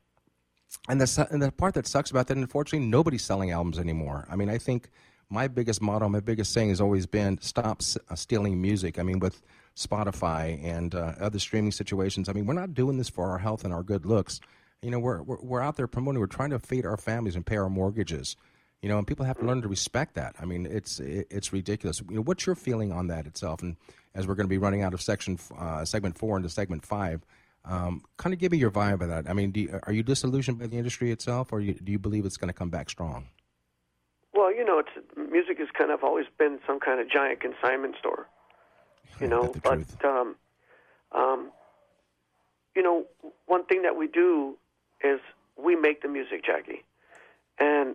and the and the part that sucks about that, unfortunately, nobody's selling albums anymore. I mean, I think my biggest motto, my biggest saying has always been stop s- uh, stealing music. I mean, with Spotify and uh, other streaming situations, I mean, we're not doing this for our health and our good looks. You know, we're, we're we're out there promoting. We're trying to feed our families and pay our mortgages. You know, and people have to learn to respect that. I mean, it's it, it's ridiculous. You know, what's your feeling on that itself? And as we're going to be running out of section uh, segment four into segment five, um, kind of give me your vibe of that. I mean, do you, are you disillusioned by the industry itself, or you, do you believe it's going to come back strong? Well, you know, it's music has kind of always been some kind of giant consignment store. (laughs) You know, but um, um, you know, one thing that we do is we make the music, Jackie, and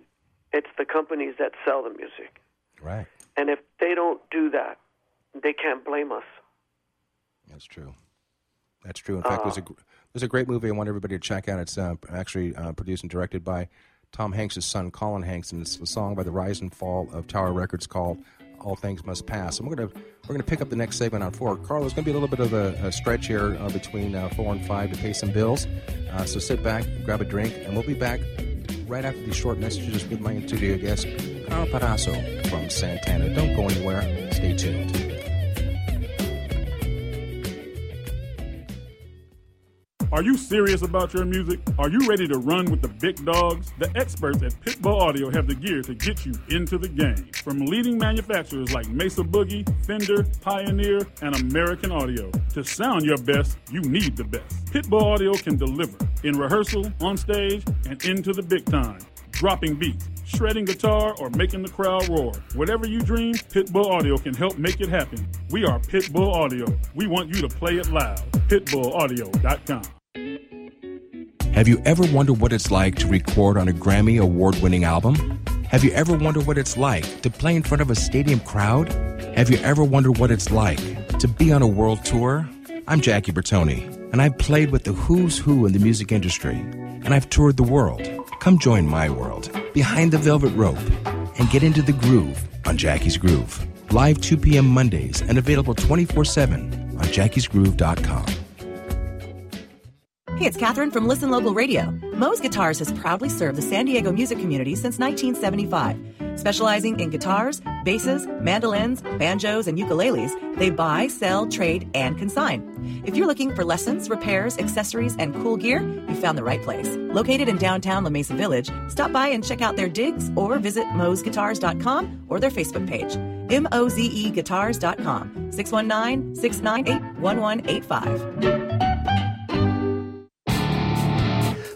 it's the companies that sell the music. Right. And if they don't do that, they can't blame us. That's true. That's true. In fact, there's a there's a great movie I want everybody to check out. It's uh, actually uh, produced and directed by Tom Hanks' son, Colin Hanks, and it's a song by the Rise and Fall of Tower Records called "All Things Must Pass." And we're gonna we're gonna pick up the next segment on four. Karl, there's gonna be a little bit of a, a stretch here uh, between uh, four and five to pay some bills. Uh, so sit back, grab a drink, and we'll be back right after these short messages with my studio guest, Karl Perazzo from Santana. Don't go anywhere. Stay tuned. Are you serious about your music? Are you ready to run with the big dogs? The experts at Pitbull Audio have the gear to get you into the game. From leading manufacturers like Mesa Boogie, Fender, Pioneer, and American Audio. To sound your best, you need the best. Pitbull Audio can deliver in rehearsal, on stage, and into the big time. Dropping beats, shredding guitar, or making the crowd roar. Whatever you dream, Pitbull Audio can help make it happen. We are Pitbull Audio. We want you to play it loud. PitbullAudio.com. Have you ever wondered what it's like to record on a Grammy award winning album? Have you ever wondered what it's like to play in front of a stadium crowd? Have you ever wondered what it's like to be on a world tour? I'm Jackie Bertoni, and I've played with the who's who in the music industry, and I've toured the world. Come join my world behind the velvet rope and get into the groove on Jackie's Groove. Live 2 p.m. Mondays and available 24 7 on jackiesgroove.com. Hey, it's Catherine from Listen Local Radio. Moze Guitars has proudly served the San Diego music community since 1975. Specializing in guitars, basses, mandolins, banjos, and ukuleles, they buy, sell, trade, and consign. If you're looking for lessons, repairs, accessories, and cool gear, you found the right place. Located in downtown La Mesa Village, stop by and check out their digs or visit mozeguitars.com or their Facebook page. M-O-Z-E guitars.com, 619 698 1185.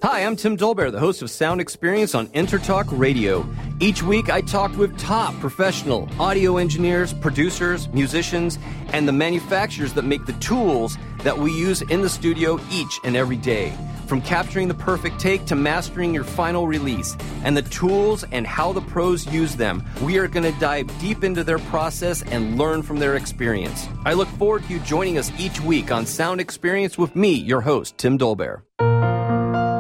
Hi, I'm Tim Dolbear, the host of Sound Experience on Intertalk Radio. Each week, I talk with top professional audio engineers, producers, musicians, and the manufacturers that make the tools that we use in the studio each and every day. From capturing the perfect take to mastering your final release, and the tools and how the pros use them, we are going to dive deep into their process and learn from their experience. I look forward to you joining us each week on Sound Experience with me, your host, Tim Dolbear.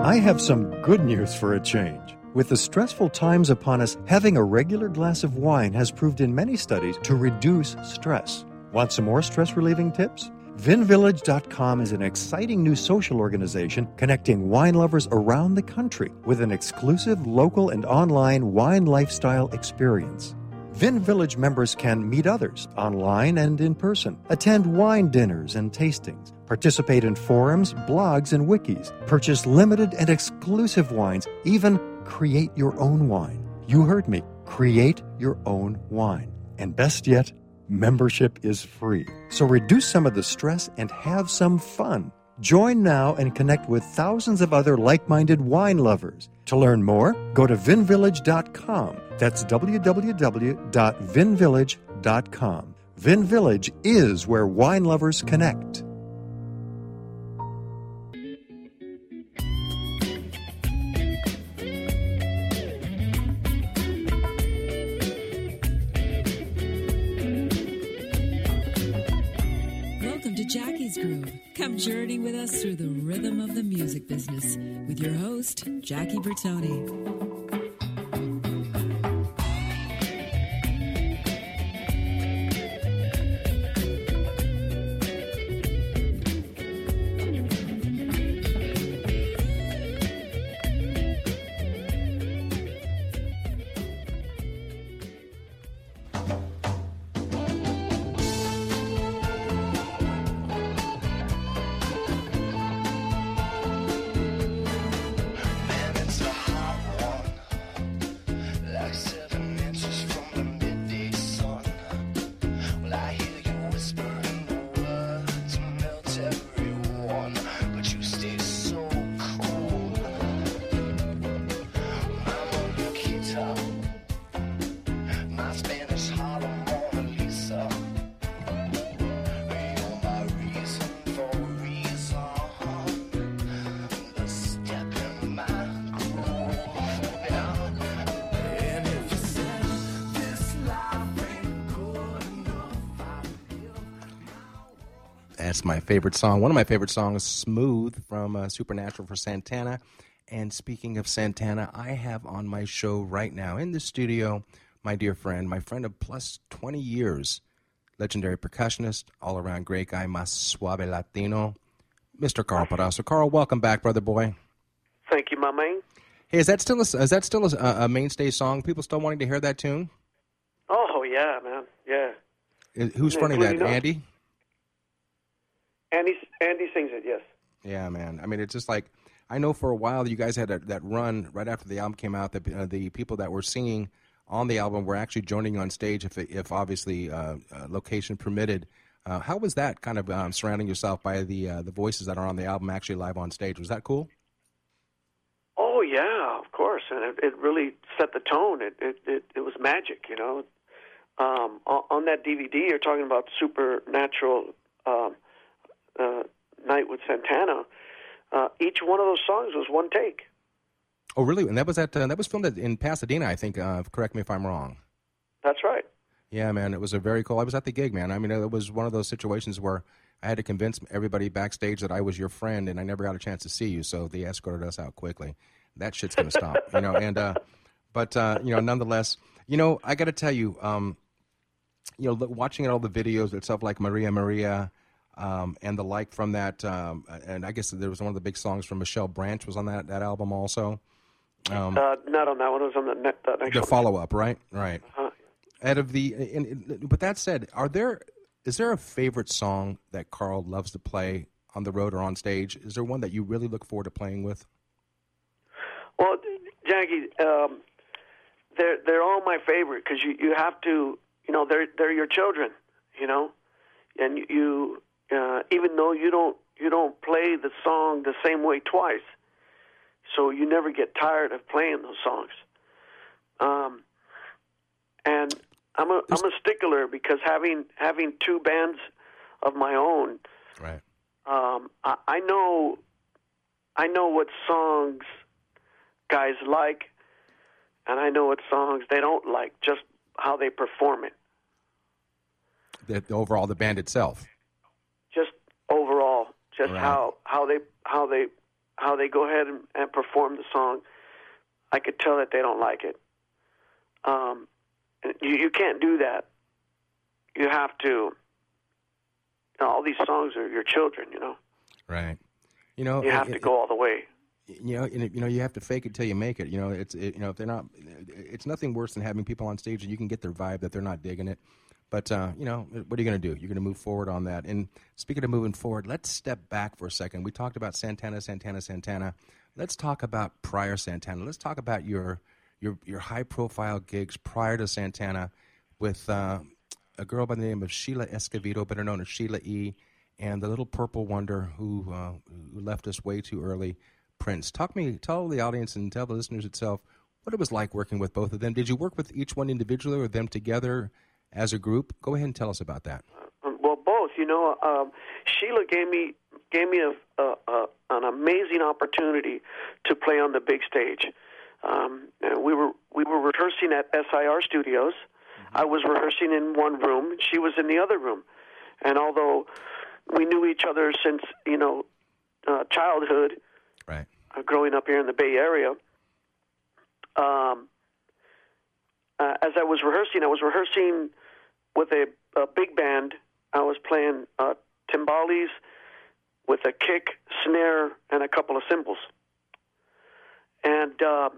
I have some good news for a change. With the stressful times upon us, having a regular glass of wine has proved in many studies to reduce stress. Want some more stress relieving tips? VinVillage.com is an exciting new social organization connecting wine lovers around the country with an exclusive local and online wine lifestyle experience. Vin Village members can meet others online and in person, attend wine dinners and tastings, participate in forums, blogs, and wikis, purchase limited and exclusive wines, even create your own wine. You heard me. Create your own wine. And best yet, membership is free. So reduce some of the stress and have some fun. Join now and connect with thousands of other like minded wine lovers. To learn more, go to vinvillage.com. That's www.vinvillage.com. Vin Village is where wine lovers connect. Jackie's Groove. Come journey with us through the rhythm of the music business with your host, Jackie Bertoni. Favorite song. One of my favorite songs, Smooth from uh, Supernatural for Santana. And speaking of Santana, I have on my show right now in the studio my dear friend, my friend of plus 20 years, legendary percussionist, all around great guy, Mas Suave Latino, Mr. Karl Perazzo. Karl, welcome back, brother boy. Thank you, my man. Hey, is that still a, is that still a, a mainstay song? People still wanting to hear that tune? Oh yeah, man. Yeah. Is- Who's Yeah, fronting that? Andy? Andy Andy sings it. Yes. Yeah, man. I mean, it's just like I know for a while you guys had a, that run right after the album came out. That uh, the people that were singing on the album were actually joining on stage, if if obviously uh, uh, location permitted. Uh, how was that kind of um, surrounding yourself by the uh, the voices that are on the album actually live on stage? Was that cool? Oh yeah, of course, and it, it really set the tone. It, it it it was magic, you know. Um, on, on that DVD, you're talking about supernatural um, uh, night with Santana. Uh, each one of those songs was one take. Oh, really? And that was at uh, that was filmed at- in Pasadena, I think. Uh, correct me if I'm wrong. That's right. Yeah, man, it was a very cool. I was at the gig, man. I mean, it was one of those situations where I had to convince everybody backstage that I was your friend, and I never got a chance to see you, so they escorted us out quickly. That shit's gonna stop, you know. And uh, but uh, you know, nonetheless, you know, I got to tell you, um, you know, watching all the videos and stuff like Maria Maria. Um, and the like from that, um, and I guess there was one of the big songs from Michelle Branch was on that, that album also. Um, uh, not on that one. It was on the, ne- the next the follow up, right? Right. Uh-huh. Out of the, and, and- but that said, are there is there a favorite song that Karl loves to play on the road or on stage? Is there one that you really look forward to playing with? Well, Jackie, um, they're they're all my favorite because you you have to you know they're they're your children, you know, and you uh, even though you don't you don't play the song the same way twice, so you never get tired of playing those songs. Um, and I'm a am a stickler because having having two bands of my own, Right. um, I, I know I know what songs guys like, and I know what songs they don't like, just how they perform it. The, the overall, the band itself. Just Right. how how they how they how they go ahead and, and perform the song. I could tell that they don't like it. Um, you you can't do that. You have to. You know, all these songs are your children. You know, Right. You know, you have it- to it- go all the way. you know, you know, you have to fake it till you make it. You know, it's it, you know, if they're not, it's nothing worse than having people on stage and you can get their vibe that they're not digging it. But uh, you know, what are you going to do? You're going to move forward on that. And speaking of moving forward, let's step back for a second. We talked about Santana, Santana, Santana. Let's talk about prior Santana. Let's talk about your your your high profile gigs prior to Santana with uh, a girl by the name of Sheila Escovedo, better known as Sheila E. And the little purple wonder who uh, who left us way too early, Prince. Talk me, tell the audience and tell the listeners itself what it was like working with both of them. Did you work with each one individually or them together as a group? Go ahead and tell us about that. Well, both. You know, um, Sheila gave me gave me a, a, a an amazing opportunity to play on the big stage. Um, and we were we were rehearsing at SIR Studios. I was rehearsing in one room. She was in the other room. And although we knew each other since you know uh, childhood, Right. uh, growing up here in the Bay Area, um, uh, as I was rehearsing, I was rehearsing with a, a big band. I was playing uh, timbales with a kick, snare, and a couple of cymbals. And uh,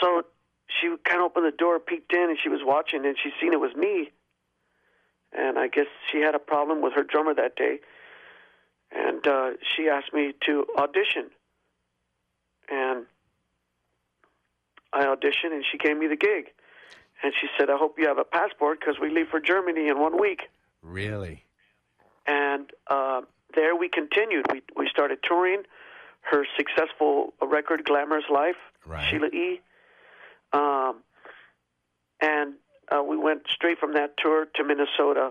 so she kind of opened the door, peeked in, and she was watching, and she seen it was me. And I guess she had a problem with her drummer that day, and uh, she asked me to audition. And I auditioned, and she gave me the gig. And she said, "I hope you have a passport because we leave for Germany in one week." Really? and uh, there we continued. We we started touring. Her successful record, "Glamorous Life," Right. Sheila E. Um, and uh, we went straight from that tour to Minnesota,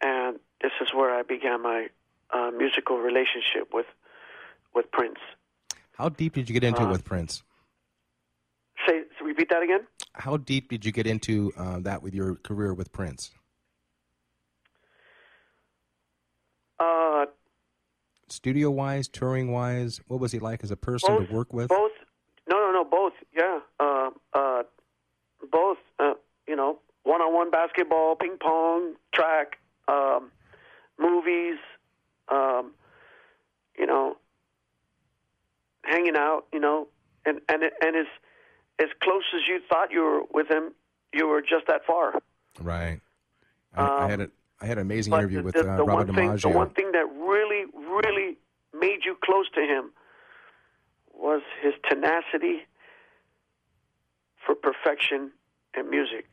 and this is where I began my uh, musical relationship with with Prince. How deep did you get into it Uh, with Prince? Say, repeat that again. How deep did you get into uh, that with your career with Prince? Uh, Studio wise, touring wise, what was he like as a person both, to work with? Both. No, no, no. Both. Yeah. Uh, uh, both. Uh, you know, one-on-one basketball, ping pong, track, um, movies. Um, you know, hanging out. You know, and and and as as close as you thought you were with him, you were just that far. Right. I, I Um, had a I had an amazing interview the, with the, uh, the Robert one thing, the one thing that really, really made you close to him was his tenacity for perfection in music.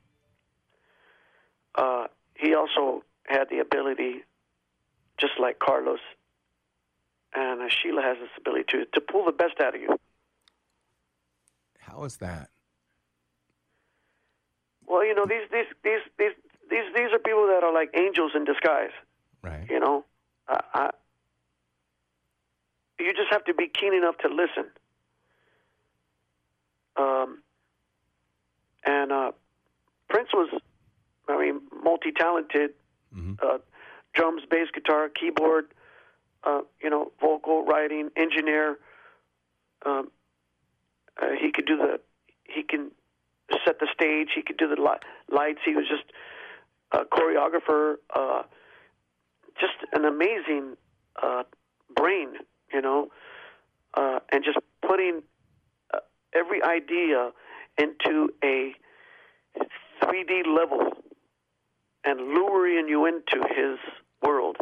Uh, he also had the ability, just like Carlos and uh, Sheila has this ability to, to pull the best out of you. How is that? Well, you know, these these these these these these are people that are like angels in disguise. Right. You know, I, I, you just have to be keen enough to listen. Um, and uh, Prince was, I mean, multi-talented. Uh, drums, bass, guitar, keyboard, uh, you know, vocal, writing, engineer. Um, uh, he could do the, he can set the stage. He could do the li- lights. He was just a choreographer. Uh, just an amazing uh, brain, you know, uh, and just putting uh, every idea into a 3D level and luring you into his world.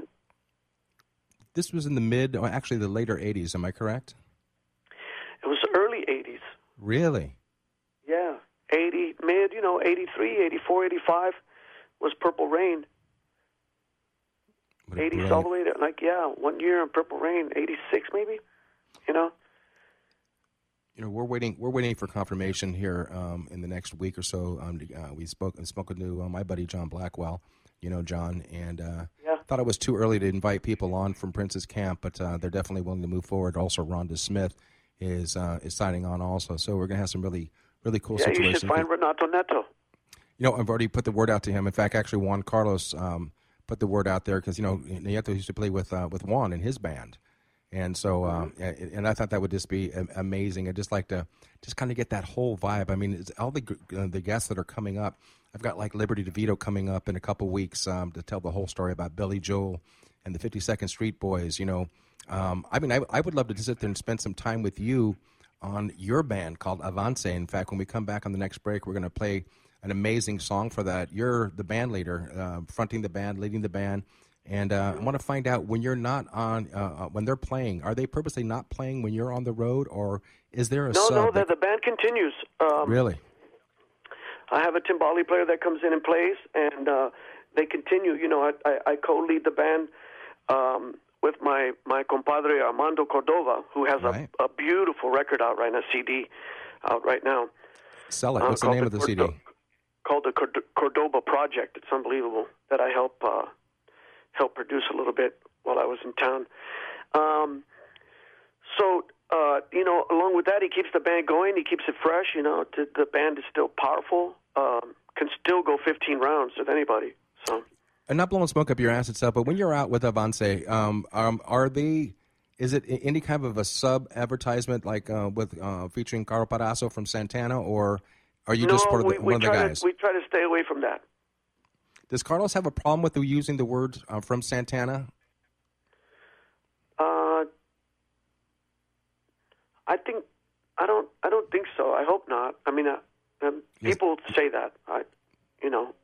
This was in the mid, or actually the later 80s, am I correct? It was early 80s. Really? Yeah, 80, mid, you know, 83, 84, 85 was Purple Rain. What 80s all the way to, like, yeah, one year in Purple Rain, 86 maybe, you know? you know, we're waiting. We're waiting for confirmation here um, in the next week or so. Um, uh, we spoke. I spoke to uh, my buddy John Blackwell. You know John, and uh, Yeah. thought it was too early to invite people on from Prince's camp, but uh, they're definitely willing to move forward. Also, Rhonda Smith is uh, is signing on also, so we're gonna have some really really cool yeah, you situations. should find Renato Neto. You know, I've already put the word out to him. In fact, actually, Juan Carlos um, put the word out there because you know Neto used to play with uh, with Juan in his band, and so um, and and I thought that would just be amazing. I'd just like to just kind of get that whole vibe. I mean, it's all the uh, the guests that are coming up. I've got like Liberty DeVito coming up in a couple weeks um, to tell the whole story about Billy Joel and the 52nd Street Boys. You know, um, I mean, I, I would love to sit there and spend some time with you on your band called Avance. In fact, when we come back on the next break, we're going to play an amazing song for that. You're the band leader, uh, fronting the band, leading the band. And uh, I want to find out when you're not on, uh, uh, when they're playing, are they purposely not playing when you're on the road, or is there a No, no, the, that- the band continues. Um, really? I have a timbali player that comes in and plays, and uh, they continue. You know, I, I, I co-lead the band um, with my my compadre Armando Cordova, who has Right. a, a beautiful record out right now, CD out right now. Sell it. Uh, What's the name of the CD? Called the Cord- Cordova Project. It's unbelievable that I help uh, help produce a little bit while I was in town. Um, so uh, you know, along with that, he keeps the band going. He keeps it fresh. You know, t- the band is still powerful. Um, can still go 15 rounds with anybody. So And not blowing smoke up your ass itself, but when you're out with Avance, um, um, are they? Is it any kind of a sub advertisement like uh, with uh, featuring Karl Perazzo from Santana, or are you no, just part of the, we, we one of the guys? to we try to stay away from that. Does Carlos have a problem with you using the word uh, from Santana? Uh, I think I don't I don't think so. I hope not. I mean, uh, um, people say that. I, you know,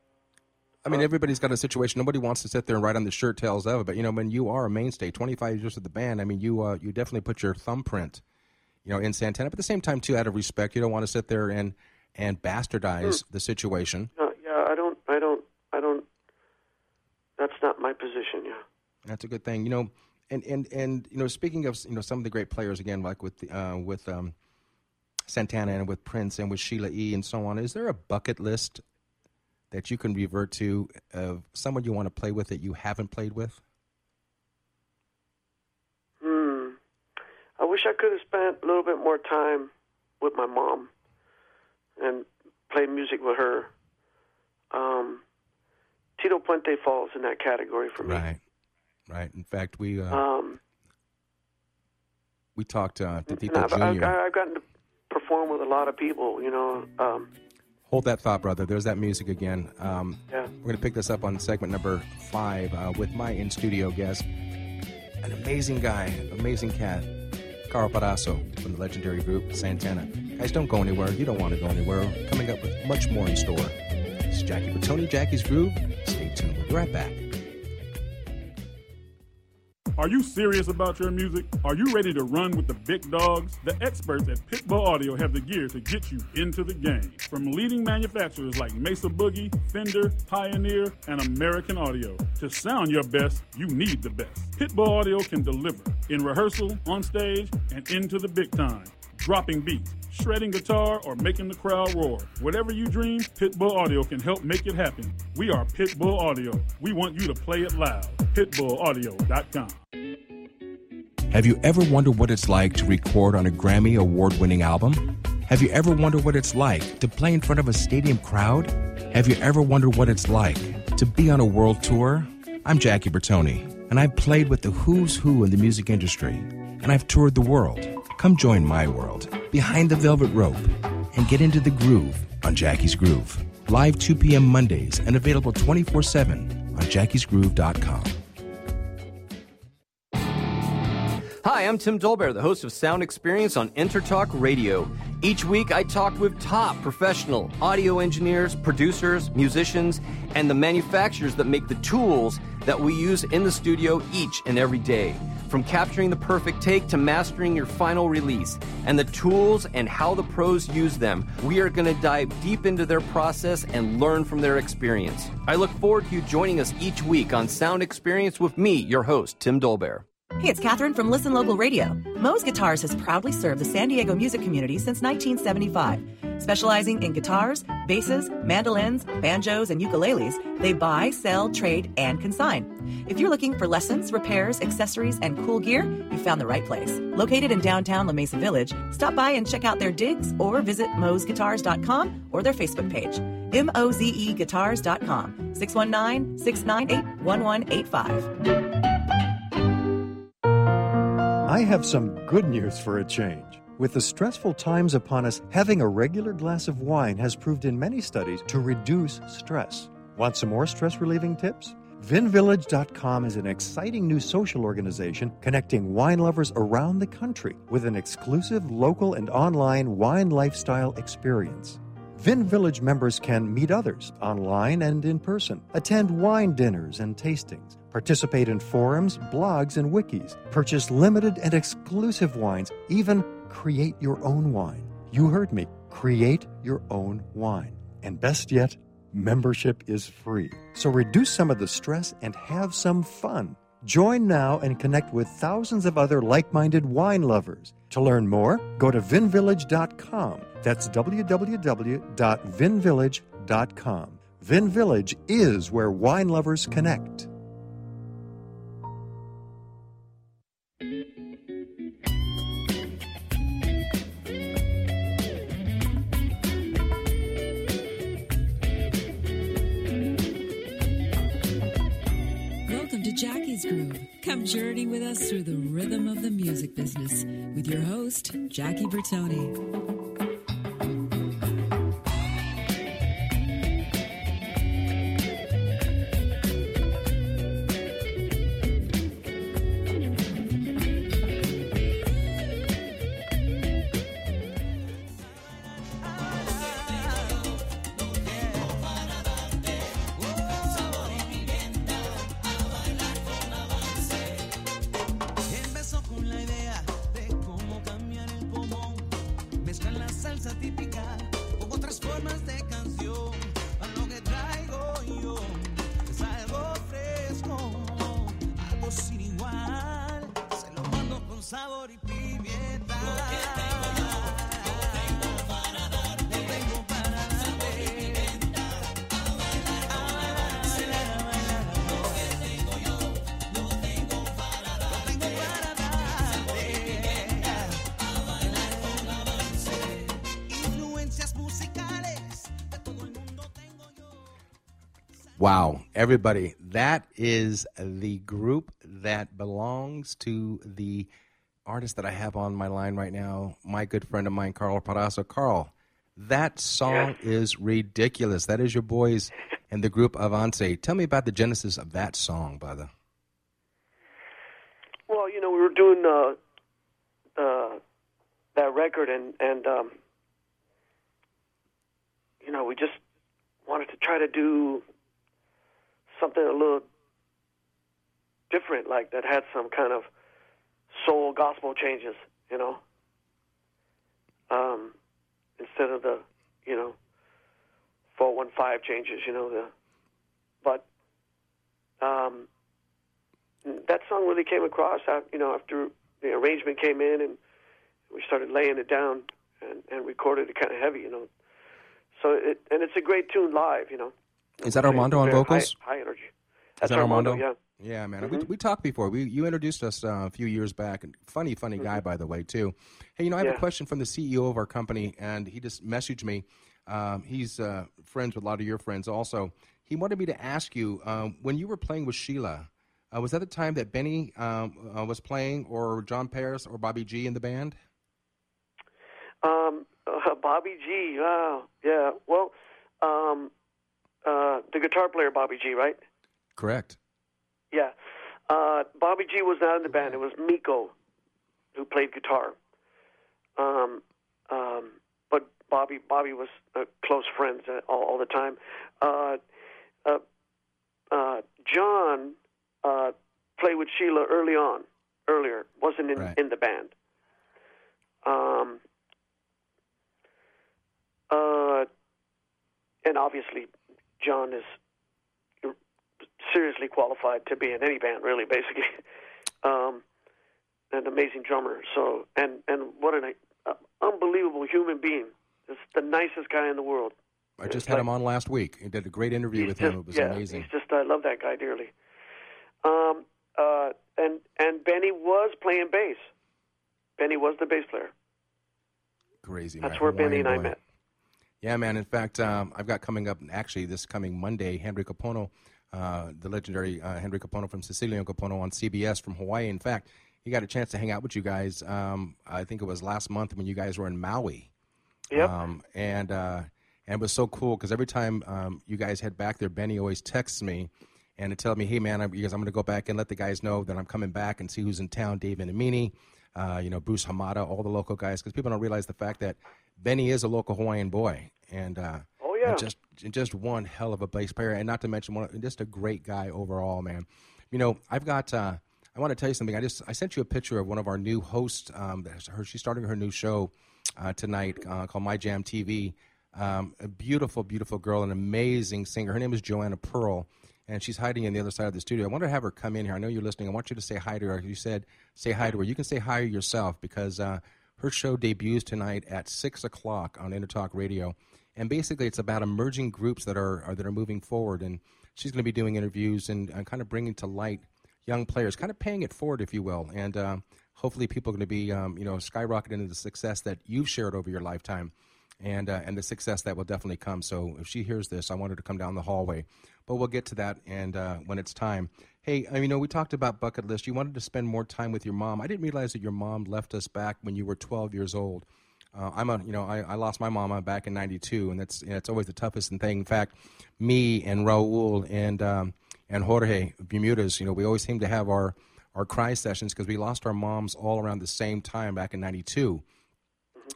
I mean, everybody's got a situation. Nobody wants to sit there and write on the shirt tails of," it. but you know, when you are a mainstay, 25 years with the band, I mean, you uh, you definitely put your thumbprint, you know, in Santana. But at the same time, too, out of respect, you don't want to sit there and and bastardize the situation. uh, yeah. I don't. I don't. I don't. That's not my position. Yeah. That's a good thing, you know. And and and you know, speaking of you know some of the great players again, like with the, uh, with um, Santana and with Prince and with Sheila E. and so on, is there a bucket list that you can revert to of someone you want to play with that you haven't played with? Hmm. I wish I could have spent a little bit more time with my mom and played music with her. Um, Tito Puente falls in that category for me. Right, right. In fact, we uh, Um, we talked uh, to Tito I've, I've, I've gotten to perform with a lot of people. You know. Um, Hold that thought, brother. There's that music again. Um, Yeah. We're going to pick this up on segment number five uh, with my in studio guest, an amazing guy, amazing cat, Karl Perazzo from the legendary group Santana. Guys, don't go anywhere. You don't want to go anywhere. Coming up with much more in store. This is Jackie Bertoni, Jackie's Groove. Stay tuned. We'll be right back. Are you serious about your music? Are you ready to run with the big dogs? The experts at Pitbull Audio have the gear to get you into the game. From leading manufacturers like Mesa Boogie, Fender, Pioneer, and American Audio. To sound your best, you need the best. Pitbull Audio can deliver in rehearsal, on stage, and into the big time. Dropping beats, shredding guitar, or making the crowd roar. Whatever you dream, Pitbull Audio can help make it happen. We are Pitbull Audio. We want you to play it loud. PitbullAudio.com. Have you ever wondered what it's like to record on a Grammy award winning album? Have you ever wondered what it's like to play in front of a stadium crowd? Have you ever wondered what it's like to be on a world tour? I'm Jackie Bertoni, and I've played with the who's who in the music industry, and I've toured the world. Come join my world behind the velvet rope and get into the groove on Jackie's Groove. Live 2 p.m. Mondays and available 24 7 on jackiesgroove.com. Hi, I'm Tim Dolbear, the host of Sound Experience on Intertalk Radio. Each week, I talk with top professional audio engineers, producers, musicians, and the manufacturers that make the tools that we use in the studio each and every day. From capturing the perfect take to mastering your final release, and the tools and how the pros use them, we are going to dive deep into their process and learn from their experience. I look forward to you joining us each week on Sound Experience with me, your host, Tim Dolbear. Hey, it's Catherine from Listen Local Radio. Moze Guitars has proudly served the San Diego music community since 1975. Specializing in guitars, basses, mandolins, banjos, and ukuleles, they buy, sell, trade, and consign. If you're looking for lessons, repairs, accessories, and cool gear, you found the right place. Located in downtown La Mesa Village, stop by and check out their digs or visit mozeguitars.com or their Facebook page. M-O-Z-E guitars.com, 619-698-1185. I have some good news for a change. With the stressful times upon us, having a regular glass of wine has proved in many studies to reduce stress. Want some more stress relieving tips? VinVillage.com is an exciting new social organization connecting wine lovers around the country with an exclusive local and online wine lifestyle experience. Vin Village members can meet others online and in person, attend wine dinners and tastings, participate in forums, blogs, and wikis, purchase limited and exclusive wines, even create your own wine. You heard me. Create your own wine. And best yet, membership is free. So reduce some of the stress and have some fun. Join now and connect with thousands of other like minded wine lovers. To learn more, go to vinvillage.com. That's www.vinvillage.com. Vin Village is where wine lovers connect. Jackie's Groove. Come journey with us through the rhythm of the music business with your host, Jackie Bertoni. Everybody, that is the group that belongs to the artist that I have on my line right now, my good friend of mine, Karl Perazzo. Karl, that song is ridiculous. That is your boys and the group Avance. Tell me about the genesis of that song, brother. Well, you know, we were doing uh, uh, that record, and and um, you know, we just wanted to try to do something a little different, like that had some kind of soul gospel changes, you know. Um, instead of the, you know, four one five changes, you know the, but um, that song really came across, af- you know, after the arrangement came in and we started laying it down and, and recorded it kind of heavy, you know. So it and it's a great tune live, you know. Is that Armando on vocals? High, high energy. Is That's that Armando? Yeah. Yeah, man. Mm-hmm. We, we talked before. We you introduced us uh, a few years back. and Funny, funny guy, by the way, too. Hey, you know, I have a Mm-hmm. Question from the CEO of our company, and he just messaged me. Um, he's uh, friends with a lot of your friends, also. He wanted me to ask you um, when you were playing with Sheila. Uh, was that the time that Benny um, uh, was playing, or John Paris, or Bobby G in the band? Um, uh, (laughs) Bobby G. Wow. Yeah. Well, um, uh, the guitar player Bobby G. Right? Correct. Yeah. Uh, Bobby G was not in the band. It was Miko who played guitar. Um, um, but Bobby Bobby was uh, close friends uh, all, all the time. Uh, uh, uh, John uh, played with Sheila early on. Earlier, wasn't in Right. in the band. Um, uh, and obviously, John is seriously qualified to be in any band, really, basically. (laughs) Um, an amazing drummer. So, and and what an uh, unbelievable human being. Just the nicest guy in the world. I just It's had like- him on last week. He did a great interview with him. It was yeah, amazing. He's just I love that guy dearly. Um, uh, and and Benny was playing bass. Benny was the bass player. Crazy. That's where Benny and I met. Yeah, man. In fact, um, I've got coming up actually this coming Monday, Henry Kapono, uh, the legendary uh, Henry Kapono from Sicilian Kapono on CBS from Hawaii. In fact, he got a chance to hang out with you guys. Um, I think it was last month when you guys were in Maui. Yep. Um, and uh, and it was so cool because every time um, you guys head back there, Benny always texts me and to tell me, "Hey, man, I'm, because I'm going to go back and let the guys know that I'm coming back and see who's in town." Dave Minamini, uh, you know, Bruce Hamada, all the local guys, because people don't realize the fact that Benny is a local Hawaiian boy, and uh, Oh, yeah. and just just one hell of a bass player, and not to mention one, just a great guy overall, man. You know, I've got. Uh, I want to tell you something. I just I sent you a picture of one of our new hosts. Um, her, she's starting her new show uh, tonight uh, called My Jam TV. Um, a beautiful, beautiful girl, an amazing singer. Her name is Joanna Pearl, and she's hiding in the other side of the studio. I want to have her come in here. I know you're listening. I want you to say hi to her. You said say hi to her. You can say hi yourself because uh, her show debuts tonight at six o'clock on Intertalk Radio, and basically it's about emerging groups that are, are that are moving forward. And she's going to be doing interviews and uh, kind of bringing to light young players, kind of paying it forward, if you will, and uh, hopefully people are going to be, um, you know, skyrocketing into the success that you've shared over your lifetime, and uh, and the success that will definitely come. So if she hears this, I want her to come down the hallway, but we'll get to that and uh, when it's time. Hey, uh, you know, we talked about bucket list. You wanted to spend more time with your mom. I didn't realize that your mom left us back when you were 12 years old. Uh, I'm a, you know, I, I lost my mama back in '92, and that's, it's always the toughest thing. In fact, me and Raul and um, and Jorge Bermudez, you know, we always seem to have our our cry sessions because we lost our moms all around the same time back in '92,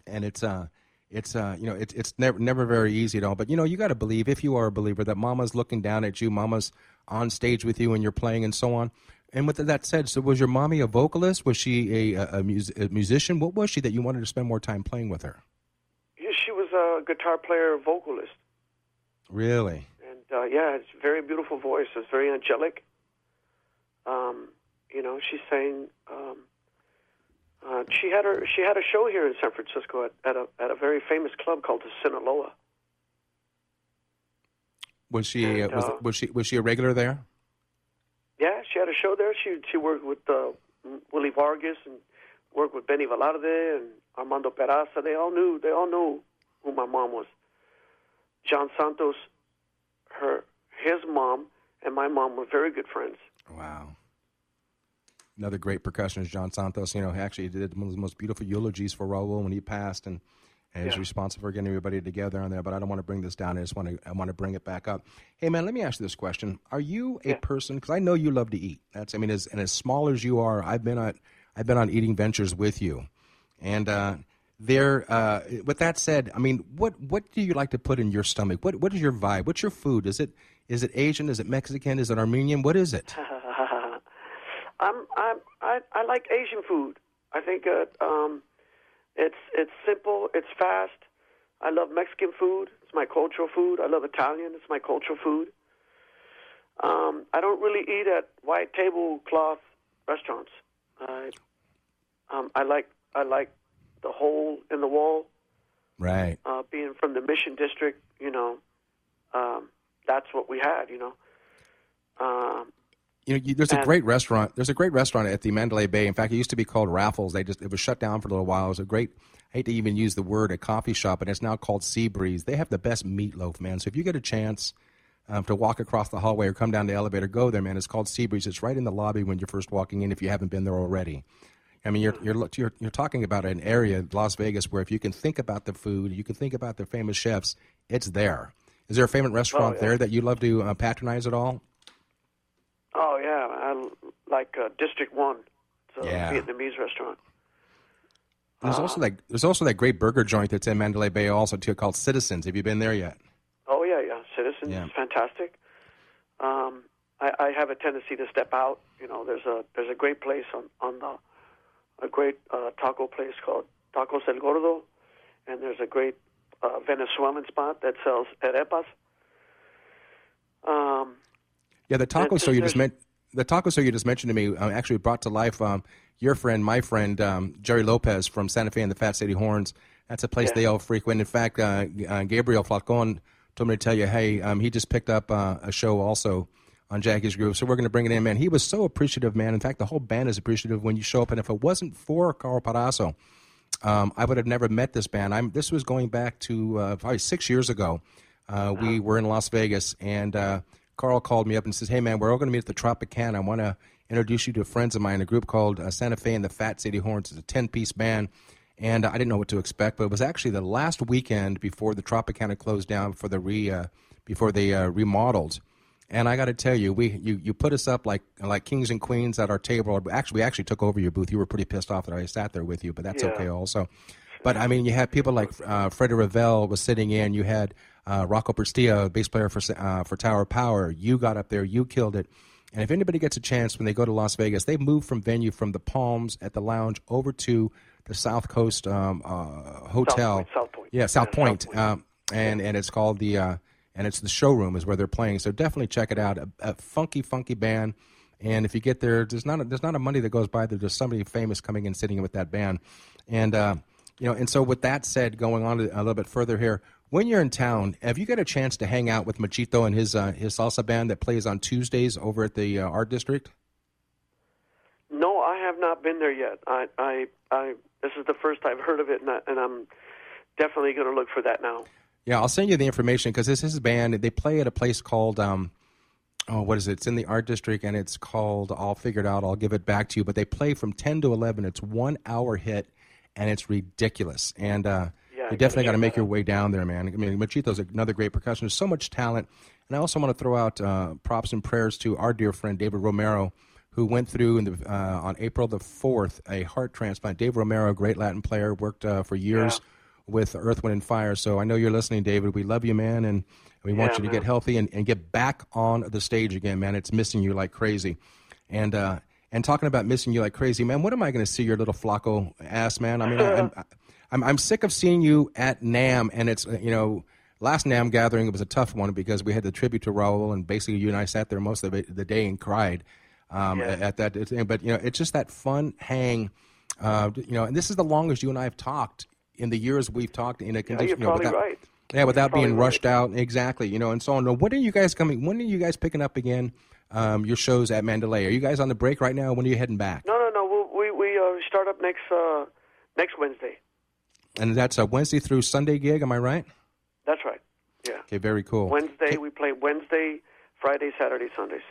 and it's uh it's uh you know it's it's never never very easy at all. But you know, you got to believe if you are a believer that Mama's looking down at you, Mama's on stage with you, and you're playing and so on. And with that said, so was your mommy a vocalist? Was she a a, a, mus- a musician? What was she that you wanted to spend more time playing with her? Yeah, she was a guitar player, vocalist, Really? and uh, yeah, it's a very beautiful voice. It's very angelic. Um, you know, she sang. Um, uh, she had her. She had a show here in San Francisco at, at a at a very famous club called the Sinaloa. Was she And, uh, was, uh, was she was she a regular there? Yeah, she had a show there. She she worked with uh, Willie Vargas and worked with Benny Velarde and Armando Peraza. They all knew. They all knew who my mom was. John Santos, her his mom and my mom were very good friends. Wow. Another great percussionist, John Santos. You know, he actually did one of the most beautiful eulogies for Raul when he passed, and, and he's Yeah. responsible for getting everybody together on there. But I don't want to bring this down. I just want to I want to bring it back up. Hey, man, let me ask you this question: Are you a Yeah. person? Because I know you love to eat. That's I mean, as and as small as you are, I've been on I've been on eating ventures with you, and uh, there. Uh, with that said, I mean, what what do you like to put in your stomach? What what is your vibe? What's your food? Is it is it Asian? Is it Mexican? Is it Armenian? What is it? (laughs) I'm I'm I, I like Asian food. I think uh, um, it's it's simple, it's fast. I love Mexican food. It's my cultural food. I love Italian. It's my cultural food. Um, I don't really eat at white tablecloth restaurants. I um, I like I like the hole in the wall. Right. Uh, being from the Mission District, you know, um, that's what we had. You know. Um, You know, you, there's a And- great restaurant. There's a great restaurant at the Mandalay Bay. In fact, it used to be called Raffles. They just it was shut down for a little while. It was a great. I hate to even use the word a coffee shop, but it's now called Sea Breeze. They have the best meatloaf, man. So if you get a chance um, to walk across the hallway or come down the elevator, go there, man. It's called Sea Breeze. It's right in the lobby when you're first walking in. If you haven't been there already, I mean, you're you're you're, you're talking about an area, Las Vegas, where if you can think about the food, you can think about the famous chefs. It's there. Is there a favorite restaurant yeah. there that you love to uh, patronize at all? Oh yeah, I like uh, District One. It's a Yeah. Vietnamese restaurant. There's also that there's also that great burger joint that's in Mandalay Bay also too called Citizens. Have you been there yet? Oh yeah, yeah. Citizens Yeah. fantastic. Um, I, I have a tendency to step out. You know, there's a there's a great place on on the a great uh, taco place called Tacos El Gordo, and there's a great uh, Venezuelan spot that sells arepas. Um, Yeah, the taco store you just meant the taco store you just mentioned to me um, actually brought to life um, your friend, my friend um, Jerry Lopez from Santa Fe and the Fat City Horns. That's a place Yeah. they all frequent. In fact, uh, uh, Gabriel Falcon told me to tell you, hey, um, he just picked up uh, a show also on Jackie's Groove, so we're going to bring it in, man. He was so appreciative, man. In fact, the whole band is appreciative when you show up, and if it wasn't for Karl Perazzo, um, I would have never met this band. I'm, this was going back to uh, probably six years ago. Uh, we were in Las Vegas, and uh, Karl called me up and says, "Hey, man, we're all going to meet at the Tropicana. I want to introduce you to friends of mine, a group called uh, Santa Fe and the Fat City Horns. It's a ten-piece band." And I didn't know what to expect, but it was actually the last weekend before the Tropicana closed down for the re uh, before they uh, remodeled. And I got to tell you, we you, you put us up like like kings and queens at our table. Actually, we actually took over your booth. You were pretty pissed off that I sat there with you, but that's Yeah. okay also. But I mean, you had people like uh, Freddie Ravel was sitting in. You had uh, Rocco Prestia, bass player for uh, for Tower Power. You got up there, you killed it. And if anybody gets a chance when they go to Las Vegas, they move from venue from the Palms at the lounge over to the South Coast um, uh, Hotel. Point, South Point. Yeah, South Yeah, South Point. Point. Um, and and it's called the uh, and it's the showroom is where they're playing. So definitely check it out. A, a funky, funky band. And if you get there, there's not a, there's not a Monday that goes by that there's somebody famous coming and sitting with that band. And uh, you know, and so with that said, going on a little bit further here, when you're in town, have you got a chance to hang out with Machito and his uh, his salsa band that plays on Tuesdays over at the uh, Art District? no, I have not been there yet. I, I, I. This is the first I've heard of it, and, I, and I'm definitely going to look for that now. Yeah, I'll send you the information because this is his band. They play at a place called um, oh, what is it? It's in the art district, and it's called. I'll figure it out. I'll give it back to you. But they play from ten to eleven. It's one hour hit, and it's ridiculous. And uh, Yeah, you definitely got gotta make your way down there, man. I mean, Machito's another great percussionist. So much talent, and I also want to throw out uh, props and prayers to our dear friend David Romero. Who went through in the, uh, on April the fourth a heart transplant? Dave Romero, great Latin player, worked uh, for years with Earth, Wind, and Fire. So I know you're listening, David. We love you, man, and we want Yeah, you to man. get healthy and, and get back on the stage again, man. It's missing you like crazy. And uh, and talking about missing you like crazy, man. What am I going to see your little Flacco ass, man? I mean, I, I'm, (laughs) I'm I'm sick of seeing you at NAMM, and it's you know. Last NAMM gathering it was a tough one because we had the tribute to Raul, and basically you and I sat there most of it, the day and cried um, Yeah. at that. But you know, it's just that fun hang. Uh, you know, and this is the longest you and I have talked in the years we've talked in a condition. Yeah, you're you know, probably without, right. yeah, without being right. rushed out, exactly. You know, and so on. When are you guys coming? When are you guys picking up again? Um, your shows at Mandalay. Are you guys on the break right now? When are you heading back? No, no, no. We'll, we we uh, start up next uh, next Wednesday. And that's a Wednesday through Sunday gig. Am I right? That's right. Yeah. Okay, very cool. Wednesday we play Wednesday, Friday, Saturday, Sundays.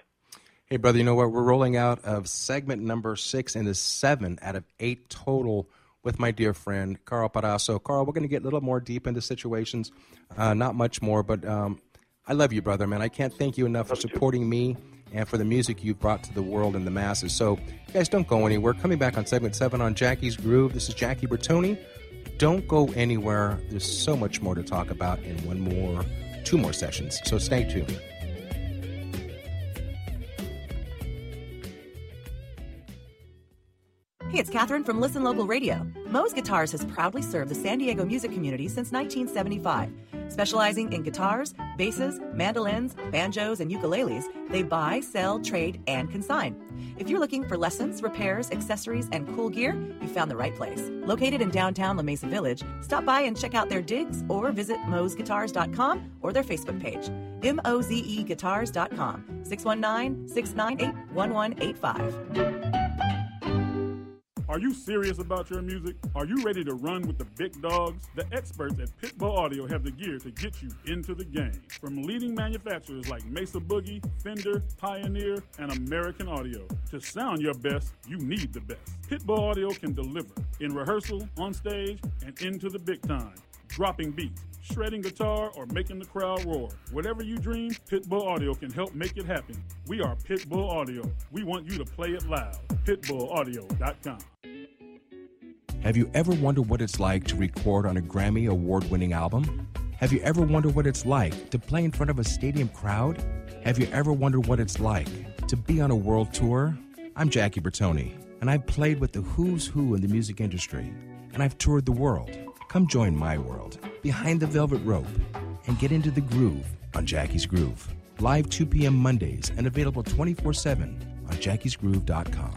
Hey, brother, you know what? We're rolling out of segment number six into seven out of eight total with my dear friend, Karl Perazzo. Karl, we're going to get a little more deep into situations. Uh, not much more, but um, I love you, brother, man. I can't thank you enough for supporting me and for the music you've brought to the world and the masses. So, guys, don't go anywhere. Coming back on segment seven on Jackie's Groove. This is Jackie Bertoni. Don't go anywhere. There's so much more to talk about in one more, two more sessions. So stay tuned. Hey, it's Catherine from Listen Local Radio. Moze Guitars has proudly served the San Diego music community since 1975. Specializing in guitars, basses, mandolins, banjos, and ukuleles, they buy, sell, trade, and consign. If you're looking for lessons, repairs, accessories, and cool gear, you found the right place. Located in downtown La Mesa Village, stop by and check out their digs or visit mozeguitars.com or their Facebook page. M-O-Z-E guitars.com, 619-698-1185. Are you serious about your music? Are you ready to run with the big dogs? The experts at Pitbull Audio have the gear to get you into the game. From leading manufacturers like Mesa Boogie, Fender, Pioneer, and American Audio. To sound your best, you need the best. Pitbull Audio can deliver in rehearsal, on stage, and into the big time. Dropping beats, shredding guitar, or making the crowd roar. Whatever you dream, Pitbull Audio can help make it happen. We are Pitbull Audio. We want you to play it loud. PitbullAudio.com. Have you ever wondered what it's like to record on a Grammy award winning album? Have you ever wondered what it's like to play in front of a stadium crowd? Have you ever wondered what it's like to be on a world tour? I'm Jackie Bertoni, and I've played with the who's who in the music industry, and I've toured the world. Come join my world, behind the velvet rope, and get into the groove on Jackie's Groove. Live 2 p.m. Mondays and available 24 7 on jackiesgroove.com.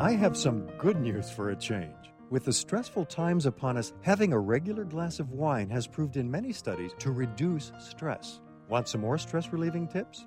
I have some good news for a change. With the stressful times upon us, having a regular glass of wine has proved in many studies to reduce stress. Want some more stress relieving tips?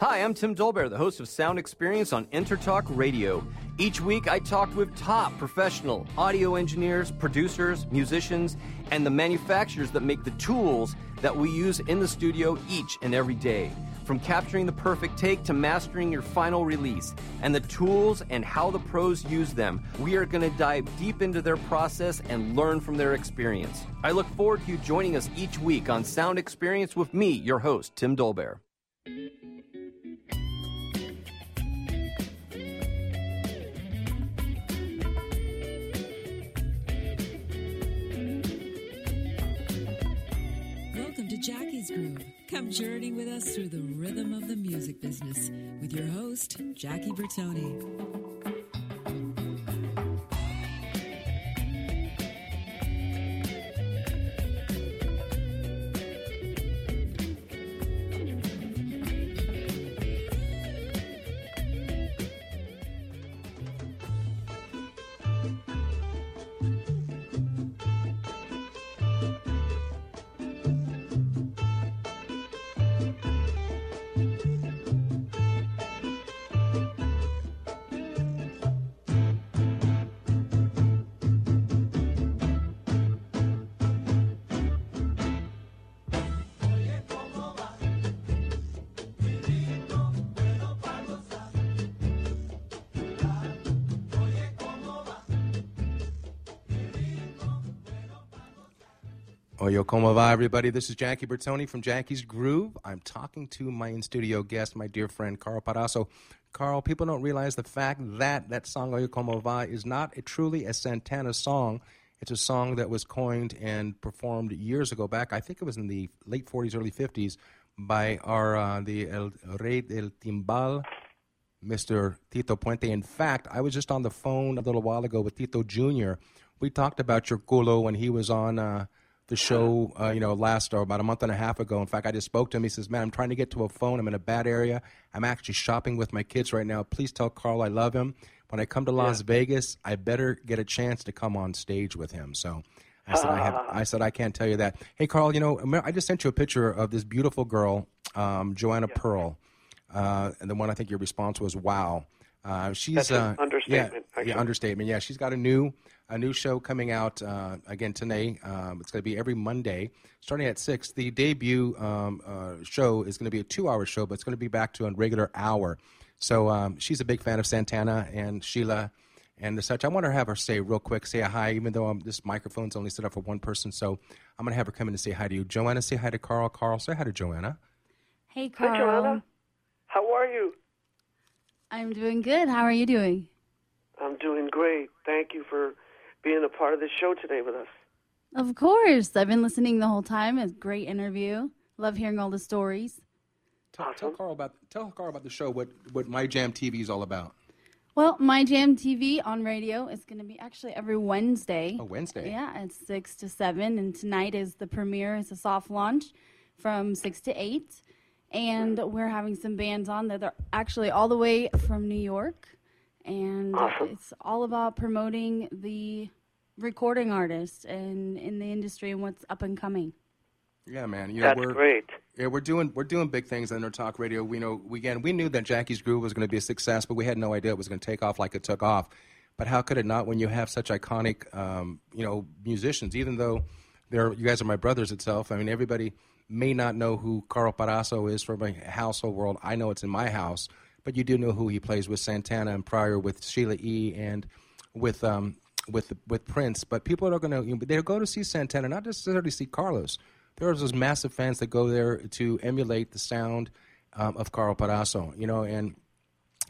Hi, I'm Tim Dolbear, the host of Sound Experience on Intertalk Radio. Each week, I talk with top professional audio engineers, producers, musicians, and the manufacturers that make the tools that we use in the studio each and every day. From capturing the perfect take to mastering your final release, and the tools and how the pros use them, we are going to dive deep into their process and learn from their experience. I look forward to you joining us each week on Sound Experience with me, your host, Tim Dolbear. Jackie's Groove. Come journey with us through the rhythm of the music business with your host, Jackie Bertoni. Oye como va, everybody? This is Jackie Bertoni from Jackie's Groove. I'm talking to my in studio guest, my dear friend Karl Perazzo. Karl, people don't realize the fact that that song Oye como va is not a, truly a Santana song. It's a song that was coined and performed years ago back. I think it was in the late 40s, early 50s, by our uh, the El Rey del Timbal, Mr. Tito Puente. In fact, I was just on the phone a little while ago with Tito Jr. We talked about your culo when he was on uh, the show, uh, you know, last or about a month and a half ago. In fact, I just spoke to him. He says, "Man, I'm trying to get to a phone. I'm in a bad area. I'm actually shopping with my kids right now. Please tell Karl I love him. When I come to Las Vegas, I better get a chance to come on stage with him." So. I said, I, have, (laughs) I said, I can't tell you that. Hey, Karl, you know, I just sent you a picture of this beautiful girl um, Joanna Pearl, uh, and the one I think your response was wow. Uh, she's That's an uh, understatement, Yeah, actually. yeah, understatement. Yeah, she's got a new a new show coming out uh, again today. Um, it's going to be every Monday, starting at six. The debut um, uh, show is going to be a two hour show, but it's going to be back to a regular hour. So um, she's a big fan of Santana and Sheila and the such. I want to have her say real quick, say a hi, even though um, this microphone's only set up for one person. So I'm going to have her come in and say hi to you. Joanna, say hi to Karl. Karl, say hi to Joanna. Hey, Hi, Karl. Joanna. How are you? I'm doing good. How are you doing? I'm doing great. Thank you for being a part of this show today with us. Of course. I've been listening the whole time. It's a great interview. Love hearing all the stories. Tell, tell Karl about tell Karl about the show. What what My Jam TV is all about. Well, My Jam TV on radio is going to be actually every Wednesday. Oh, Wednesday. Yeah, it's 6 to 7. And tonight is the premiere. It's a soft launch from 6 to 8. And we're having some bands on that are actually all the way from New York. And it's all about promoting the recording artists and in the industry and what's up and coming. Yeah, man. You know, That's we're, great. Yeah, we're doing we're doing big things on our Talk Radio. We know we again we knew that Jackie's Groove was going to be a success, but we had no idea it was going to take off like it took off. But how could it not when you have such iconic, um, you know, musicians? Even though they're you guys are my brothers itself. I mean, everybody may not know who Karl Perazzo is from a household world. I know it's in my house, but you do know who he plays with Santana and prior with Sheila E. and with um, with with Prince. But people are going to you know, they'll go to see Santana, not necessarily see Carlos. There are those massive fans that go there to emulate the sound um, of Karl Perazzo, you know. And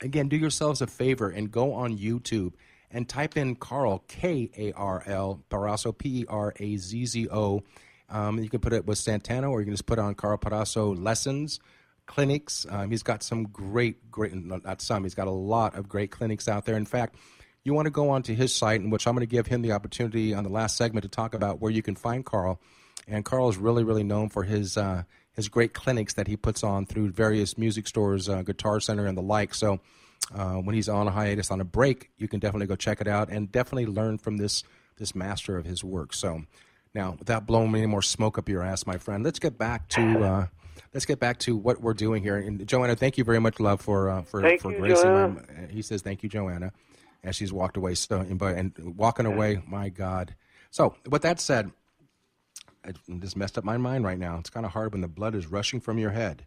again, do yourselves a favor and go on YouTube and type in Karl K A R L Perazzo P E R A Z Z O. Um, you can put it with Santana, or you can just put on Karl Perazzo lessons clinics. Um, he's got some great, great, not some, he's got a lot of great clinics out there. In fact, you want to go onto his site, in which I'm going to give him the opportunity on the last segment to talk about where you can find Karl. And Karl is really, really known for his uh, his great clinics that he puts on through various music stores, uh, Guitar Center, and the like. So uh, when he's on a hiatus, on a break, you can definitely go check it out and definitely learn from this this master of his work. So now, without blowing any more smoke up your ass, my friend, let's get back to (laughs) uh, let's get back to what we're doing here. And Joanna, thank you very much, love, for uh, for Thank for you, gracing. My- he says thank you, Joanna, as she's walked away. So, but and walking away, my God. So, with that said, I just messed up my mind right now. It's kind of hard when the blood is rushing from your head.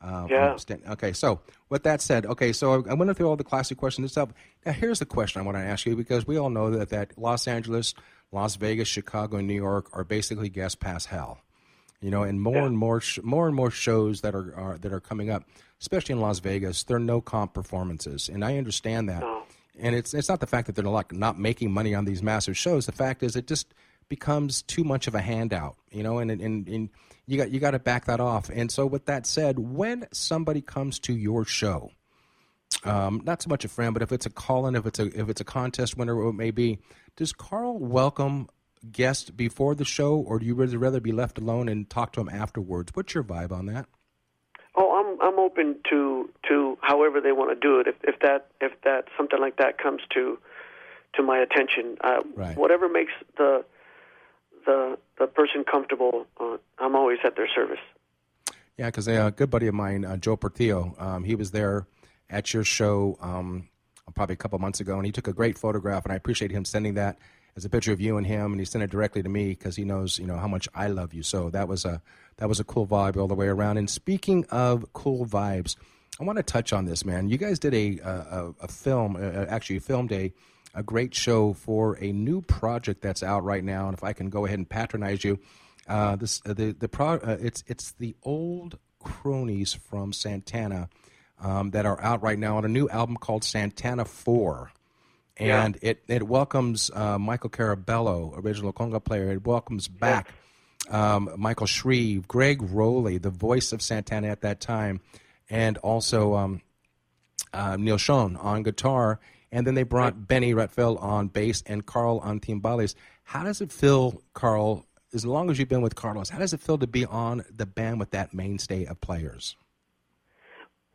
Uh, Yeah. Okay, so with that said, okay, so I went through all the classic questions itself. Now, here's the question I want to ask you because we all know that, that Los Angeles, Las Vegas, Chicago, and New York are basically guest pass hell. You know, and more and more, sh- more and more shows that are, are that are coming up, especially in Las Vegas, they're no comp performances, and I understand that. And it's it's not the fact that they're like not making money on these massive shows. The fact is, it just becomes too much of a handout, you know, and and, and you got you got to back that off. And so, with that said, when somebody comes to your show, um, not so much a friend, but if it's a call-in, if it's a if it's a contest winner, or it may be, does Karl welcome guests before the show, or do you rather be left alone and talk to them afterwards? What's your vibe on that? Oh, I'm I'm open to to however they want to do it. If if that if that something like that comes to to my attention, uh, Right. whatever makes the the the person comfortable, uh, I'm always at their service. Yeah, because a good buddy of mine, uh, Joe Portillo, um, he was there at your show um, probably a couple months ago, and he took a great photograph, and I appreciate him sending that as a picture of you and him, and he sent it directly to me because he knows you know how much I love you. So that was a that was a cool vibe all the way around. And speaking of cool vibes, I want to touch on this, man. You guys did a a, a- film, uh, actually, you filmed a a great show for a new project that's out right now, and if I can go ahead and patronize you. Uh, this uh, the the pro, uh, it's it's the old cronies from Santana um, that are out right now on a new album called Santana Four, and it it welcomes uh, Michael Carabello, original conga player. It welcomes back um, Michael Shrieve, Gregg Rolie, the voice of Santana at that time, and also um, uh, Neil Schon on guitar, and then they brought Benny Rietveld on bass and Karl on timbales. How does it feel, Karl? As long as you've been with Carlos, how does it feel to be on the band with that mainstay of players?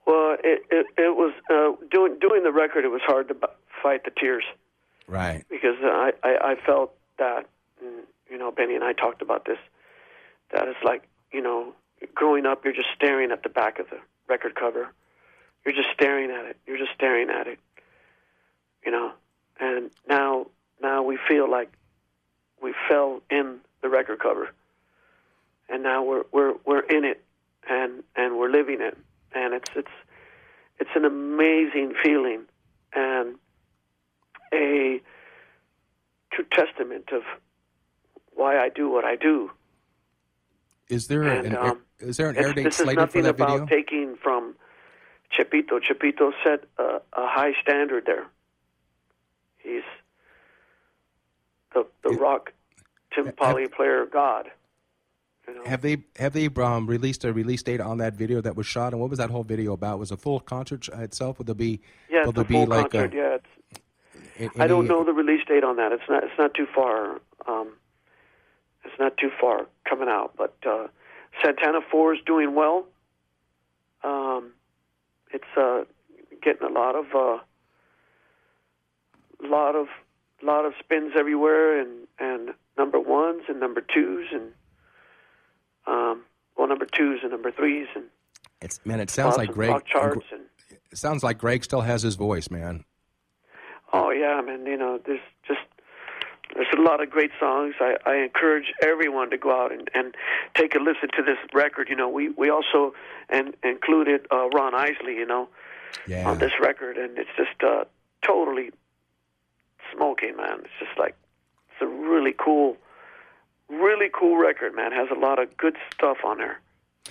Well, it it, it was uh, doing doing the record. It was hard to b- fight the tears Right. because I, I I felt that you know Benny and I talked about this. That it's like you know growing up, you're just staring at the back of the record cover. You're just staring at it. You're just staring at it. You know, and now now we feel like we fell in the record cover, and now we're we're we're in it, and and we're living it, and it's it's it's an amazing feeling, and a true testament of why I do what I do. Is there And, an, um, is there an air date slated for that video? this is nothing about taking from Chepito. Chepito set a, a high standard there. He's the the rock timpani player god. You know? Have they have they um, released a release date on that video that was shot? And what was that whole video about? Was it a full concert uh, itself? Would there be? Yeah, will there a full be like concert. a, yeah, it's, a- I don't know the release date on that. It's not. It's not too far. Um, it's not too far coming out. But uh, Santana Four is doing well. Um, it's uh, getting a lot of uh, lot of lot of spins everywhere, and and number ones and number twos and um, well, number twos and number threes and It's man. It sounds like Gregg. charts and It sounds like Gregg still has his voice, man. Oh yeah, man. You know, there's just there's a lot of great songs. I, I encourage everyone to go out and, and take a listen to this record. You know, we we also and included uh, Ron Isley. You know, Yeah. on this record, and it's just uh, totally smoking, man. It's just like it's a really cool, really cool record, man. Has a lot of good stuff on there.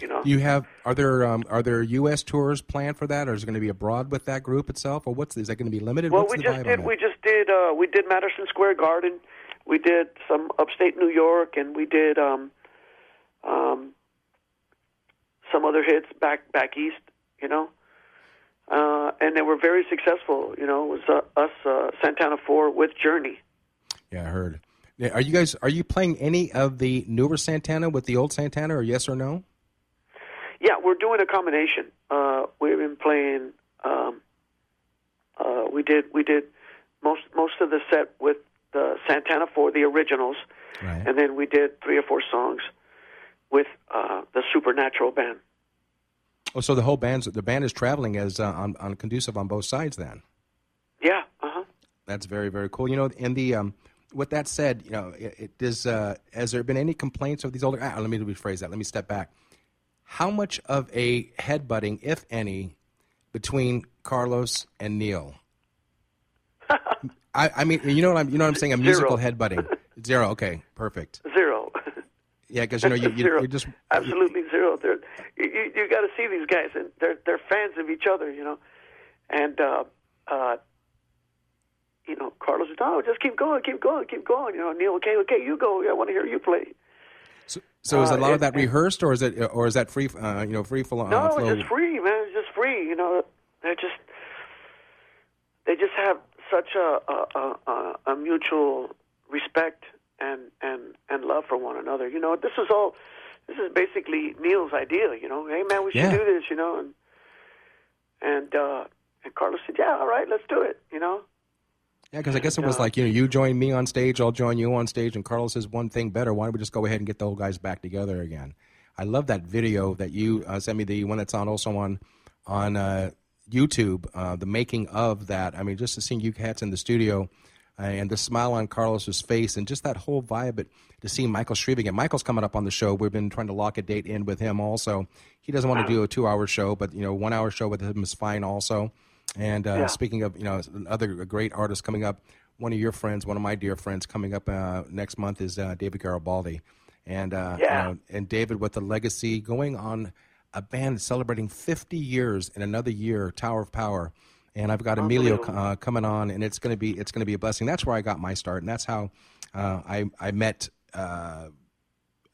You know. You have are there um, are there U.S. tours planned for that, or is it going to be abroad with that group itself, or what's is that going to be limited? Well, what's we just did. We just did. Uh, we did Madison Square Garden. We did some upstate New York, and we did um, um, some other hits back back east. You know, uh, and they were very successful. You know, it was uh, us uh, Santana Four with Journey. Yeah, I heard. Yeah, Are you guys are you playing any of the newer Santana with the old Santana, or yes or no? Yeah, we're doing a combination. Uh, we've been playing. Um, uh, we did. We did most most of the set with the Santana Four, the originals, Right. and then we did three or four songs with uh, the Supernatural band. Oh, so the whole band's the band is traveling as uh, on, on conducive on both sides. Then Yeah. Uh huh. that's very very cool. You know, in the um, with that said, you know, it, it does. Uh, has there been any complaints of these older? Ah, let me rephrase that. Let me step back. How much of a headbutting, if any, between Carlos and Neil? (laughs) I, I mean, you know what I'm, you know what I'm saying? A musical Zero. headbutting. Zero. Okay, perfect. Zero. Yeah, because you know you, you, you just Absolutely zero. They're, you you, you got to see these guys, and they're they're fans of each other, you know. And uh, uh, you know, Carlos said, "Oh, just keep going, keep going, keep going." You know, Neil, okay, okay, you go. I want to hear you play. So, so is a Uh, lot of it- that rehearsed, or is it, or is that free? Uh, you know, free. No, uh, flow? it's just free, man. It's just free. You know, they're just they just have such a a, a, a- a mutual respect and and and love for one another. You know, this is all. This is basically Neil's idea. You know, hey man, we should Yeah. do this. You know, and and uh, and Carlos said, yeah, all right, let's do it. You know. Yeah, because I guess it was like you know, you join me on stage, I'll join you on stage, and Carlos says one thing better. Why don't we just go ahead and get the old guys back together again? I love that video that you uh, sent me, the one that's on also on on uh, YouTube, uh, the making of that. I mean, just to see you cats in the studio uh, and the smile on Carlos's face, and just that whole vibe. But to see Michael Shrieve again, Michael's coming up on the show. We've been trying to lock a date in with him. Also, he doesn't want to do a two-hour show, but you know, one-hour show with him is fine. Also. And uh, Yeah. speaking of, you know, other great artists coming up, one of your friends, one of my dear friends coming up uh, next month is uh, David Garibaldi. And, uh, you Yeah. know, and David with the legacy going on a band celebrating 50 years in another year, Tower of Power. And I've got Emilio uh, coming on, and it's going to be it's going to be a blessing. That's where I got my start, and that's how uh, I I met uh,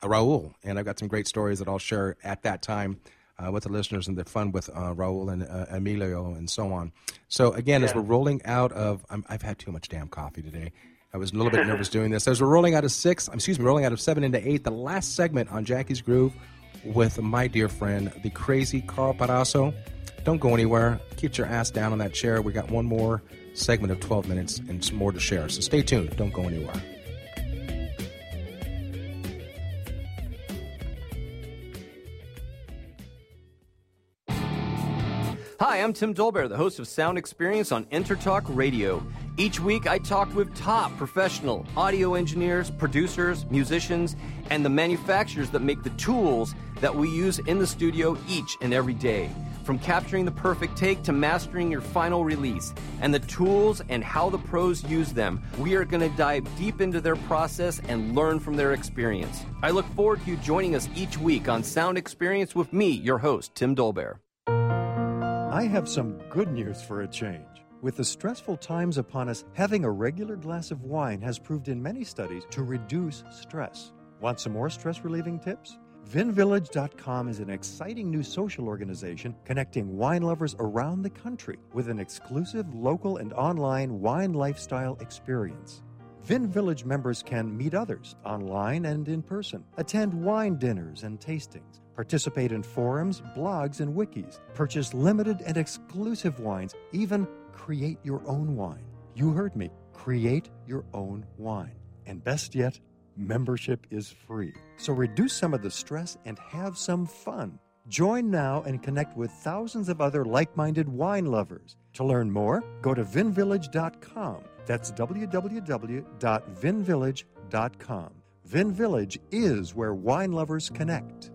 Raul, and I've got some great stories that I'll share at that time uh, with the listeners and the fun with uh, Raul and uh, Emilio and so on. So again, as we're rolling out of, I'm, I've had too much damn coffee today. I was a little bit (laughs) nervous doing this. As we're rolling out of six, excuse me, rolling out of seven into eight, the last segment on Jackie's Groove with my dear friend, the crazy Karl Perazzo. Don't go anywhere. Keep your ass down on that chair. We got one more segment of 12 minutes and some more to share. So stay tuned. Don't go anywhere. I'm Tim Dolbear, the host of Sound Experience on Intertalk Radio. Each week, I talk with top professional audio engineers, producers, musicians, and the manufacturers that make the tools that we use in the studio each and every day. From capturing the perfect take to mastering your final release, and the tools and how the pros use them, we are going to dive deep into their process and learn from their experience. I look forward to you joining us each week on Sound Experience with me, your host, Tim Dolbear. I have some good news for a change. With the stressful times upon us, having a regular glass of wine has proved in many studies to reduce stress. Want some more stress relieving tips? VinVillage.com is an exciting new social organization connecting wine lovers around the country with an exclusive local and online wine lifestyle experience. Vin Village members can meet others online and in person, attend wine dinners and tastings, participate in forums, blogs, and wikis, purchase limited and exclusive wines, even create your own wine. You heard me. Create your own wine. And best yet, membership is free. So reduce some of the stress and have some fun. Join now and connect with thousands of other like minded wine lovers. To learn more, go to vinvillage.com. That's www.vinvillage.com. Vin Village is where wine lovers connect.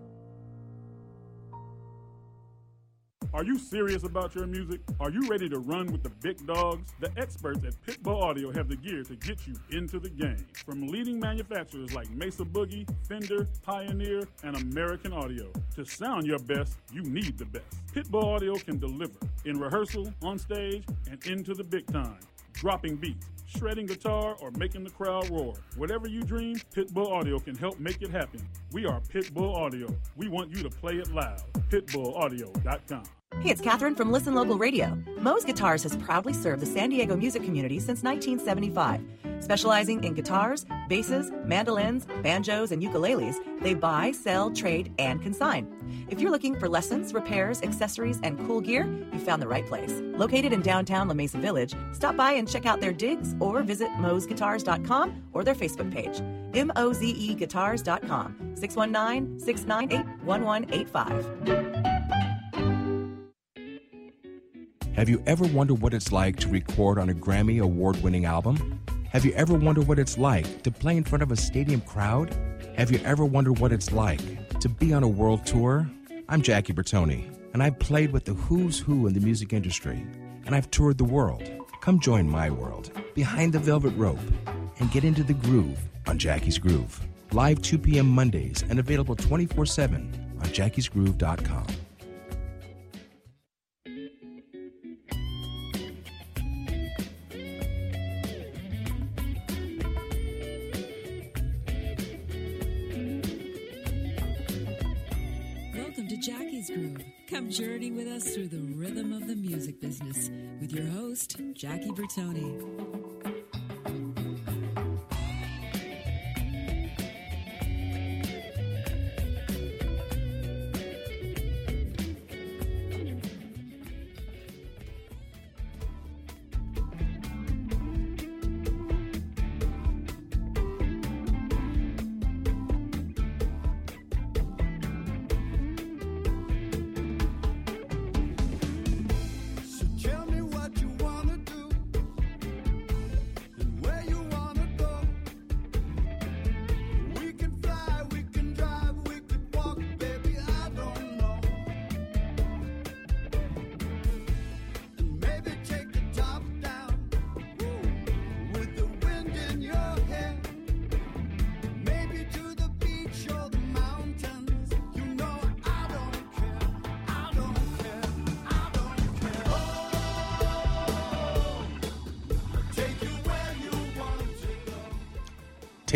Are you serious about your music? Are you ready to run with the big dogs? The experts at Pitbull Audio have the gear to get you into the game. From leading manufacturers like Mesa Boogie, Fender, Pioneer, and American Audio. To sound your best, you need the best. Pitbull Audio can deliver in rehearsal, on stage, and into the big time. Dropping beats, shredding guitar, or making the crowd roar. Whatever you dream, Pitbull Audio can help make it happen. We are Pitbull Audio. We want you to play it loud. PitbullAudio.com. Hey, it's Catherine from Listen Local Radio. Moze Guitars has proudly served the San Diego music community since 1975. Specializing in guitars, basses, mandolins, banjos, and ukuleles, they buy, sell, trade, and consign. If you're looking for lessons, repairs, accessories, and cool gear, you found the right place. Located in downtown La Mesa Village, stop by and check out their digs or visit mozeguitars.com or their Facebook page. M O Z E guitars.com, 619 Have you ever wondered what it's like to record on a Grammy award winning album? Have you ever wondered what it's like to play in front of a stadium crowd? Have you ever wondered what it's like to be on a world tour? I'm Jackie Bertoni, and I've played with the who's who in the music industry, and I've toured the world. Come join my world, behind the velvet rope, and get into the groove on Jackie's Groove. Live 2 p.m. Mondays and available 24 7 on jackiesgroove.com. Come journey with us through the rhythm of the music business with your host, Jackie Bertoni.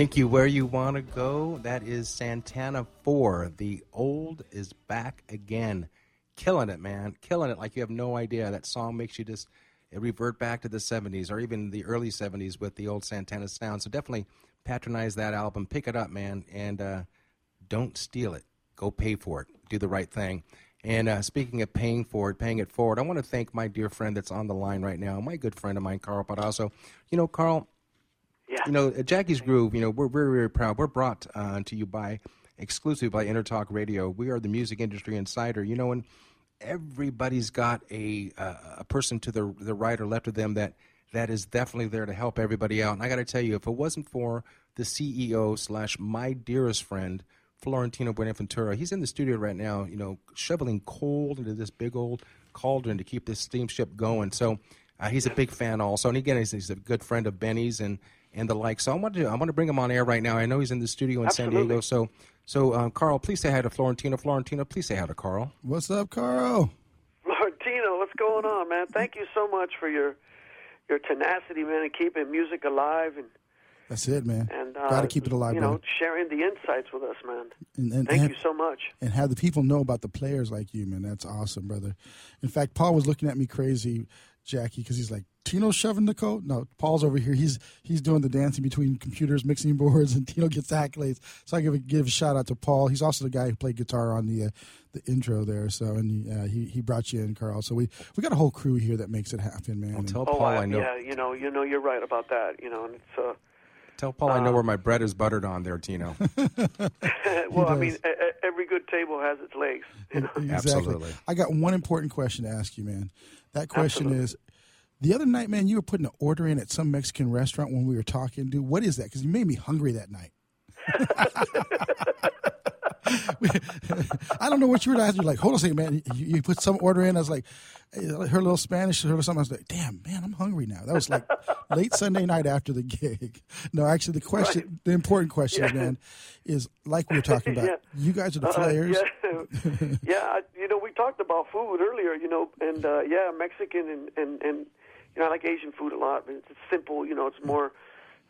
Take you where you want to go. That is Santana 4. The old is back again. Killing it, man. Killing it like you have no idea. That song makes you just revert back to the 70s or even the early 70s with the old Santana sound. So definitely patronize that album. Pick it up, man. And uh, don't steal it. Go pay for it. Do the right thing. And uh, speaking of paying for it, paying it forward, I want to thank my dear friend that's on the line right now, my good friend of mine, Karl Perazzo. You know, Karl, Yeah. you know, Jackie's Groove, you know, we're very, very proud. We're brought uh, to you by exclusive by Intertalk Radio. We are the music industry insider. You know, and everybody's got a uh, a person to the the right or left of them that that is definitely there to help everybody out. And I got to tell you, if it wasn't for the CEO slash my dearest friend Florentino Buenaventura, he's in the studio right now, you know, shoveling coal into this big old cauldron to keep this steamship going. So uh, he's a big fan also, and again, he's, he's a good friend of Benny's and and the like. So I want to I want to bring him on air right now. I know he's in the studio in San Diego. So so um, Karl, please say hi to Florentino. Florentino, please say hi to Karl. What's up, Karl? Martino, what's going on, man? Thank you so much for your your tenacity, man, and keeping music alive and That's it, man. and uh, Got to keep it alive, You man. know, sharing the insights with us, man. And, and, Thank and, you so much. and have the people know about the players like you, man. That's awesome, brother. In fact, Paul was looking at me crazy, Jackie, because he's like, Tino's shoving the coat. No, Paul's over here. He's he's doing the dancing between computers, mixing boards, and (laughs) Tino gets accolades. So I give a, give a shout out to Paul. He's also the guy who played guitar on the uh, the intro there. So and he, uh, he he brought you in, Karl. So we we got a whole crew here that makes it happen, man. I'll And- tell Oh, Paul I, I know. yeah, you know, you know, you're right about that. You know, and it's uh, Tell Paul I know where my bread is buttered on there, Tino. (laughs) (laughs) well, I mean, every good table has its legs. You know? Exactly. Absolutely. I got one important question to ask you, man. That question is the other night, man, you were putting an order in at some Mexican restaurant when we were talking, dude. What is that? Because you made me hungry that night. (laughs) I don't know what you were asking. You're like, hold on a second, man. You, you put some order in. I was like, her little Spanish, heard something. I was like, damn, man, I'm hungry now. That was like (laughs) late Sunday night after the gig. No, actually, the question, the important question, man, is like we were talking about. Yeah. You guys are the Uh, players. yeah, (laughs) yeah. You know, we talked about food earlier. You know, and uh, yeah, Mexican and and and you know, I like Asian food a lot. But it's simple. You know, it's more.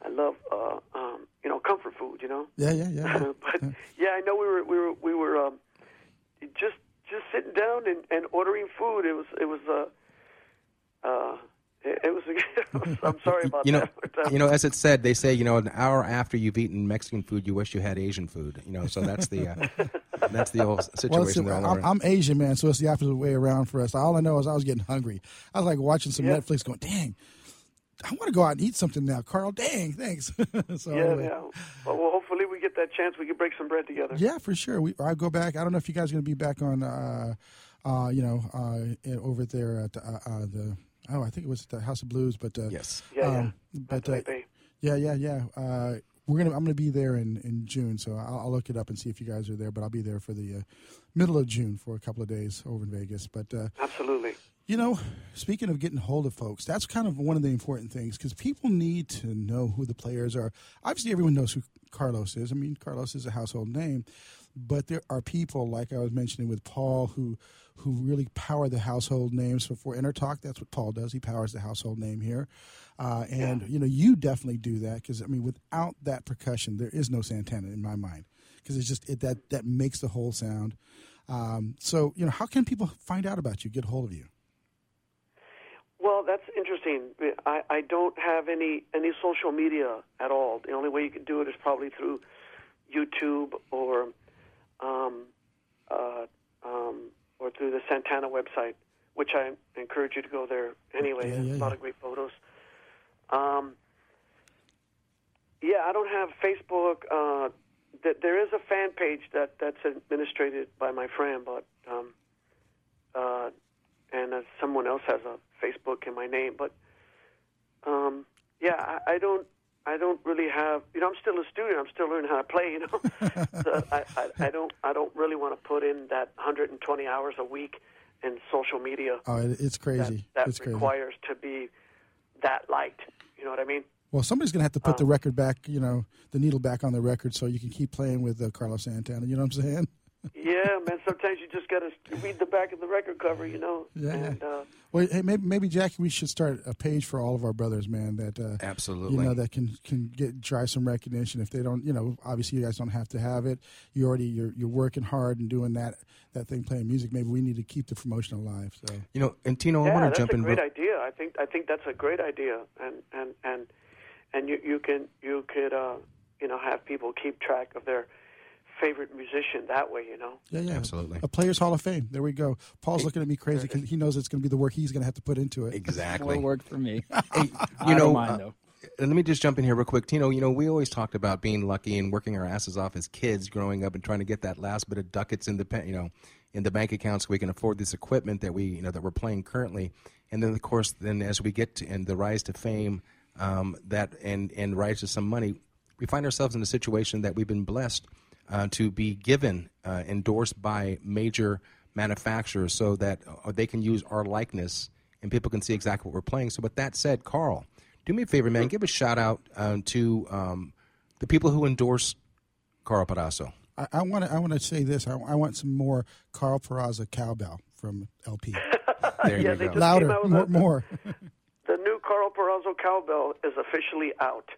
I love uh, um, you know comfort food. You know. Yeah, yeah, yeah. yeah. (laughs) but yeah, I know we were we were we were um, just just sitting down and, and ordering food. It was it was uh, uh, it, it was. (laughs) I'm sorry about you know, that. (laughs) You know, as it said, they say, you know, an hour after you've eaten Mexican food, you wish you had Asian food. You know, so that's the uh, (laughs) that's the old situation. they're I'm. I'm Asian, man, so it's the opposite way around for us. All I know is I was getting hungry. I was like watching some Yeah. Netflix, going, "Dang, I want to go out and eat something now." Karl, dang, thanks. so yeah, anyway. yeah. Well, well, hopefully we get that chance. We can break some bread together. Yeah, for sure. We I go back. I don't know if you guys are going to be back on, uh, uh, you know, uh, over there at uh, uh, the. Oh, I think it was the House of Blues, but uh, yes. Yeah, yeah. um, but uh, yeah, yeah, yeah. Uh, we're gonna. I'm gonna be there in, in June, so I'll, I'll look it up and see if you guys are there. But I'll be there for the uh, middle of June for a couple of days over in Vegas. But uh, Absolutely. you know, speaking of getting hold of folks, that's kind of one of the important things because people need to know who the players are. Obviously, everyone knows who Carlos is. I mean, Carlos is a household name, but there are people like I was mentioning with Paul who who really power the household names. So for Intertalk, that's what Paul does. He powers the household name here, uh, and you know, you definitely do that because I mean, without that percussion, there is no Santana in my mind because it's just it, that that makes the whole sound. Um, so you know, how can people find out about you, get hold of you? Well, that's interesting. I, I don't have any any social media at all. The only way you can do it is probably through YouTube or um, uh, um, or through the Santana website, which I encourage you to go there anyway. Yeah, There's yeah, a lot of great photos. Um, yeah, I don't have Facebook. Uh, th- there is a fan page that that's administrated by my friend, but um, uh, and uh, someone else has a Facebook in my name. But um, yeah, I, I don't. I don't really have. You know, I'm still a student. I'm still learning how to play. You know, (laughs) so I, I, I don't. I don't really want to put in that 120 hours a week in social media. Oh, it's crazy. that it's crazy. requires to be that light. You know what I mean? Well, somebody's going to have to put the Um, record back, you know, the needle back on the record so you can keep playing with uh, Carlos Santana. You know what I'm saying? Yeah, man. Sometimes you just got to read the back of the record cover. You know. Yeah, yeah. And, uh, Well, hey, maybe, maybe Jackie, we should start a page for all of our brothers, man. That uh, Absolutely. you know that can can get drive some recognition. If they don't, you know, obviously you guys don't have to have it. You already you're you're working hard and doing that that thing, playing music. Maybe we need to keep the promotion alive. So You know, and Tino, I yeah, want to jump in. That's a in. great real- idea. I think I think that's a great idea, and and and and you you can you could uh, you know have people keep track of their favorite musician that way. You know. yeah, yeah, Absolutely. A Players Hall of Fame. There we go. Paul's looking at me crazy because he knows it's going to be the work he's going to have to put into it. Exactly. Will work for me. (laughs) Hey, I you know, don't mind uh, though. and let me just jump in here real quick. Tino, you know, we always talked about being lucky and working our asses off as kids growing up and trying to get that last bit of ducats in the pen, you know, in the bank account so we can afford this equipment that we you know that we're playing currently. And then of course, then as we get to and the rise to fame, um, that and and rise to some money, we find ourselves in a situation that we've been blessed uh, to be given uh, endorsed by major manufacturers so that uh, they can use our likeness and people can see exactly what we're playing. So, with that said, Karl, do me a favor, man. Give a shout out uh, to um, the people who endorse Karl Perazzo. I want to. I want to say this. I, I want some more Karl Perazzo cowbell from LP. (laughs) There yeah, you they go. just Louder, came out more, a- more. (laughs) The new Karl Perazzo cowbell is officially out.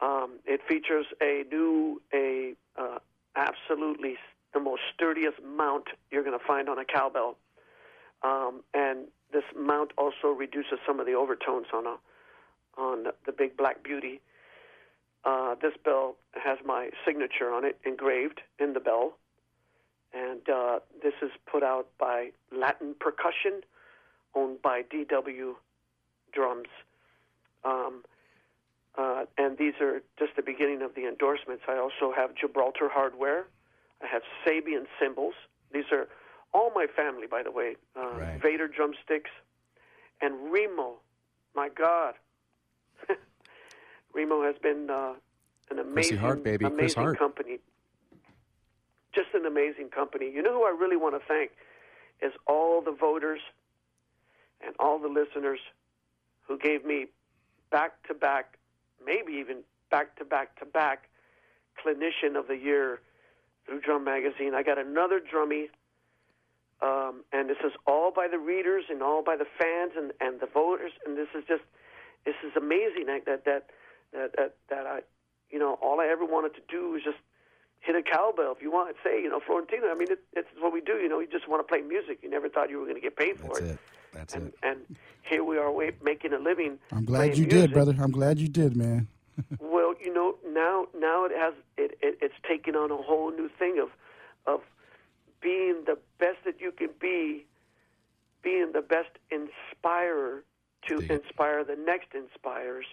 Um, it features a new, a uh, absolutely the most sturdiest mount you're going to find on a cowbell, um, and this mount also reduces some of the overtones on a on the Big Black Beauty. Uh, this bell has my signature on it engraved in the bell, and uh, this is put out by Latin Percussion, owned by DW Drums. Um, uh, and these are just the beginning of the endorsements. I also have Gibraltar Hardware. I have Sabian cymbals. These are all my family, by the way. Uh, Right. Vater drumsticks and Remo. My God, (laughs) Remo has been uh, an amazing, Hart, amazing company. Just an amazing company. You know who I really want to thank is all the voters and all the listeners who gave me back to back, maybe even back to back to back, clinician of the year through Drum Magazine. I got another Drummie, um, and this is all by the readers and all by the fans and, and the voters, and this is just this is amazing that that that that that, that I, you know, all I ever wanted to do was just hit a cowbell. If you want, to say, you know, Florentino. I mean, it, it's what we do. You know, you just want to play music. You never thought you were going to get paid for That's it. it. That's and, it. and here we are making a living. I'm glad you music. did, brother. I'm glad you did, man. (laughs) Well, you know, now now it has it, it it's taken on a whole new thing of of being the best that you can be, being the best inspirer to inspire the next inspires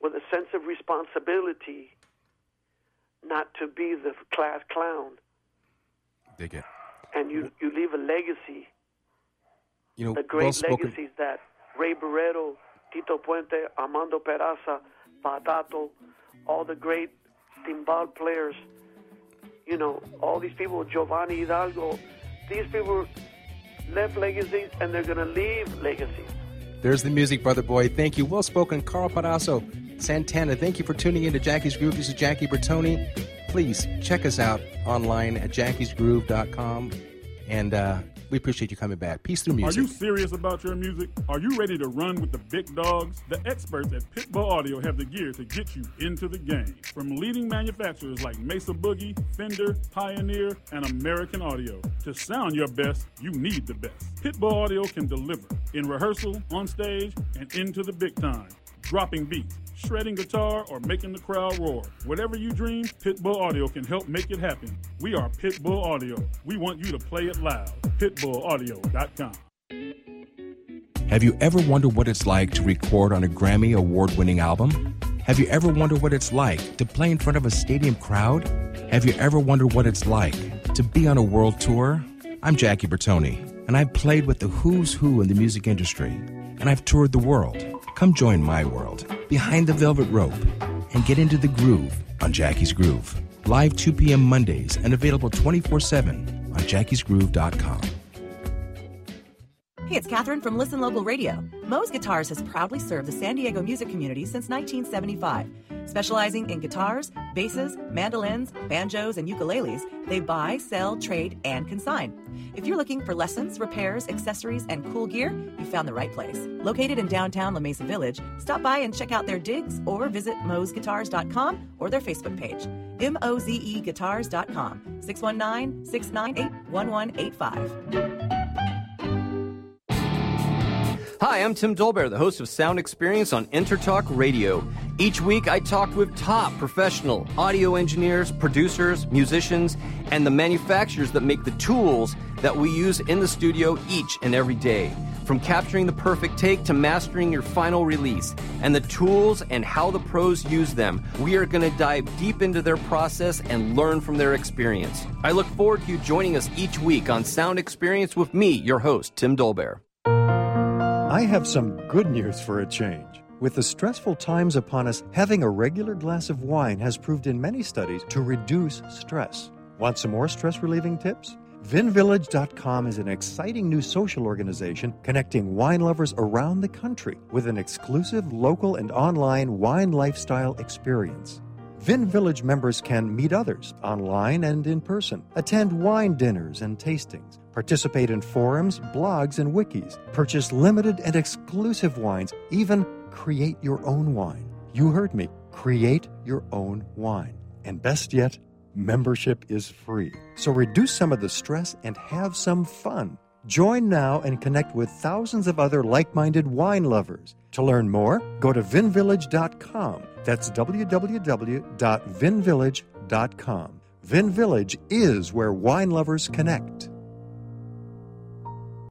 with a sense of responsibility, not to be the class clown, Dig it. and you you leave a legacy. You know, the great well spoken. legacies that Ray Barretto, Tito Puente, Armando Peraza, Patato, all the great timbal players, you know, all these people, Giovanni Hidalgo, these people left legacies and they're going to leave legacies. There's the music, brother boy. Thank you. Well spoken, Karl Perazzo, Santana. Thank you for tuning in to Jackie's Groove. This is Jackie Bertoni. Please check us out online at jackiesgroove.com. And uh, we appreciate you coming back. Peace through music. Are you serious about your music? Are you ready to run with the big dogs? The experts at Pitbull Audio have the gear to get you into the game. From leading manufacturers like Mesa Boogie, Fender, Pioneer, and American Audio. To sound your best, you need the best. Pitbull Audio can deliver in rehearsal, on stage, and into the big time. Dropping beats, shredding guitar, or making the crowd roar. Whatever you dream, Pitbull Audio can help make it happen. We are Pitbull Audio. We want you to play it loud. PitbullAudio.com. Have you ever wondered what it's like to record on a Grammy award winning album? Have you ever wondered what it's like to play in front of a stadium crowd? Have you ever wondered what it's like to be on a world tour? I'm Jackie Bertoni, and I've played with the who's who in the music industry, and I've toured the world. Come join my world behind the velvet rope and get into the groove on Jackie's Groove. Live 2 p.m. Mondays and available 24 7 on jackiesgroove.com. Hey, it's Catherine from Listen Local Radio. Moze Guitars has proudly served the San Diego music community since 1975. Specializing in guitars, basses, mandolins, banjos, and ukuleles, they buy, sell, trade, and consign. If you're looking for lessons, repairs, accessories, and cool gear, you found the right place. Located in downtown La Mesa Village, stop by and check out their digs or visit mozeguitars.com or their Facebook page. M-O-Z-E guitars.com, 619-698-1185. Hi, I'm Tim Dolbear, the host of Sound Experience on Intertalk Radio. Each week, I talk with top professional audio engineers, producers, musicians, and the manufacturers that make the tools that we use in the studio each and every day. From capturing the perfect take to mastering your final release, and the tools and how the pros use them, we are going to dive deep into their process and learn from their experience. I look forward to you joining us each week on Sound Experience with me, your host, Tim Dolbear. I have some good news for a change. With the stressful times upon us, having a regular glass of wine has proved in many studies to reduce stress. Want some more stress relieving tips? VinVillage.com is an exciting new social organization connecting wine lovers around the country with an exclusive local and online wine lifestyle experience. Vin Village members can meet others online and in person, attend wine dinners and tastings, participate in forums, blogs, and wikis, purchase limited and exclusive wines, even create your own wine. You heard me. Create your own wine. And best yet, membership is free. So reduce some of the stress and have some fun. Join now and connect with thousands of other like minded wine lovers. To learn more, go to vinvillage.com. That's www.vinvillage.com. Vin Village is where wine lovers connect.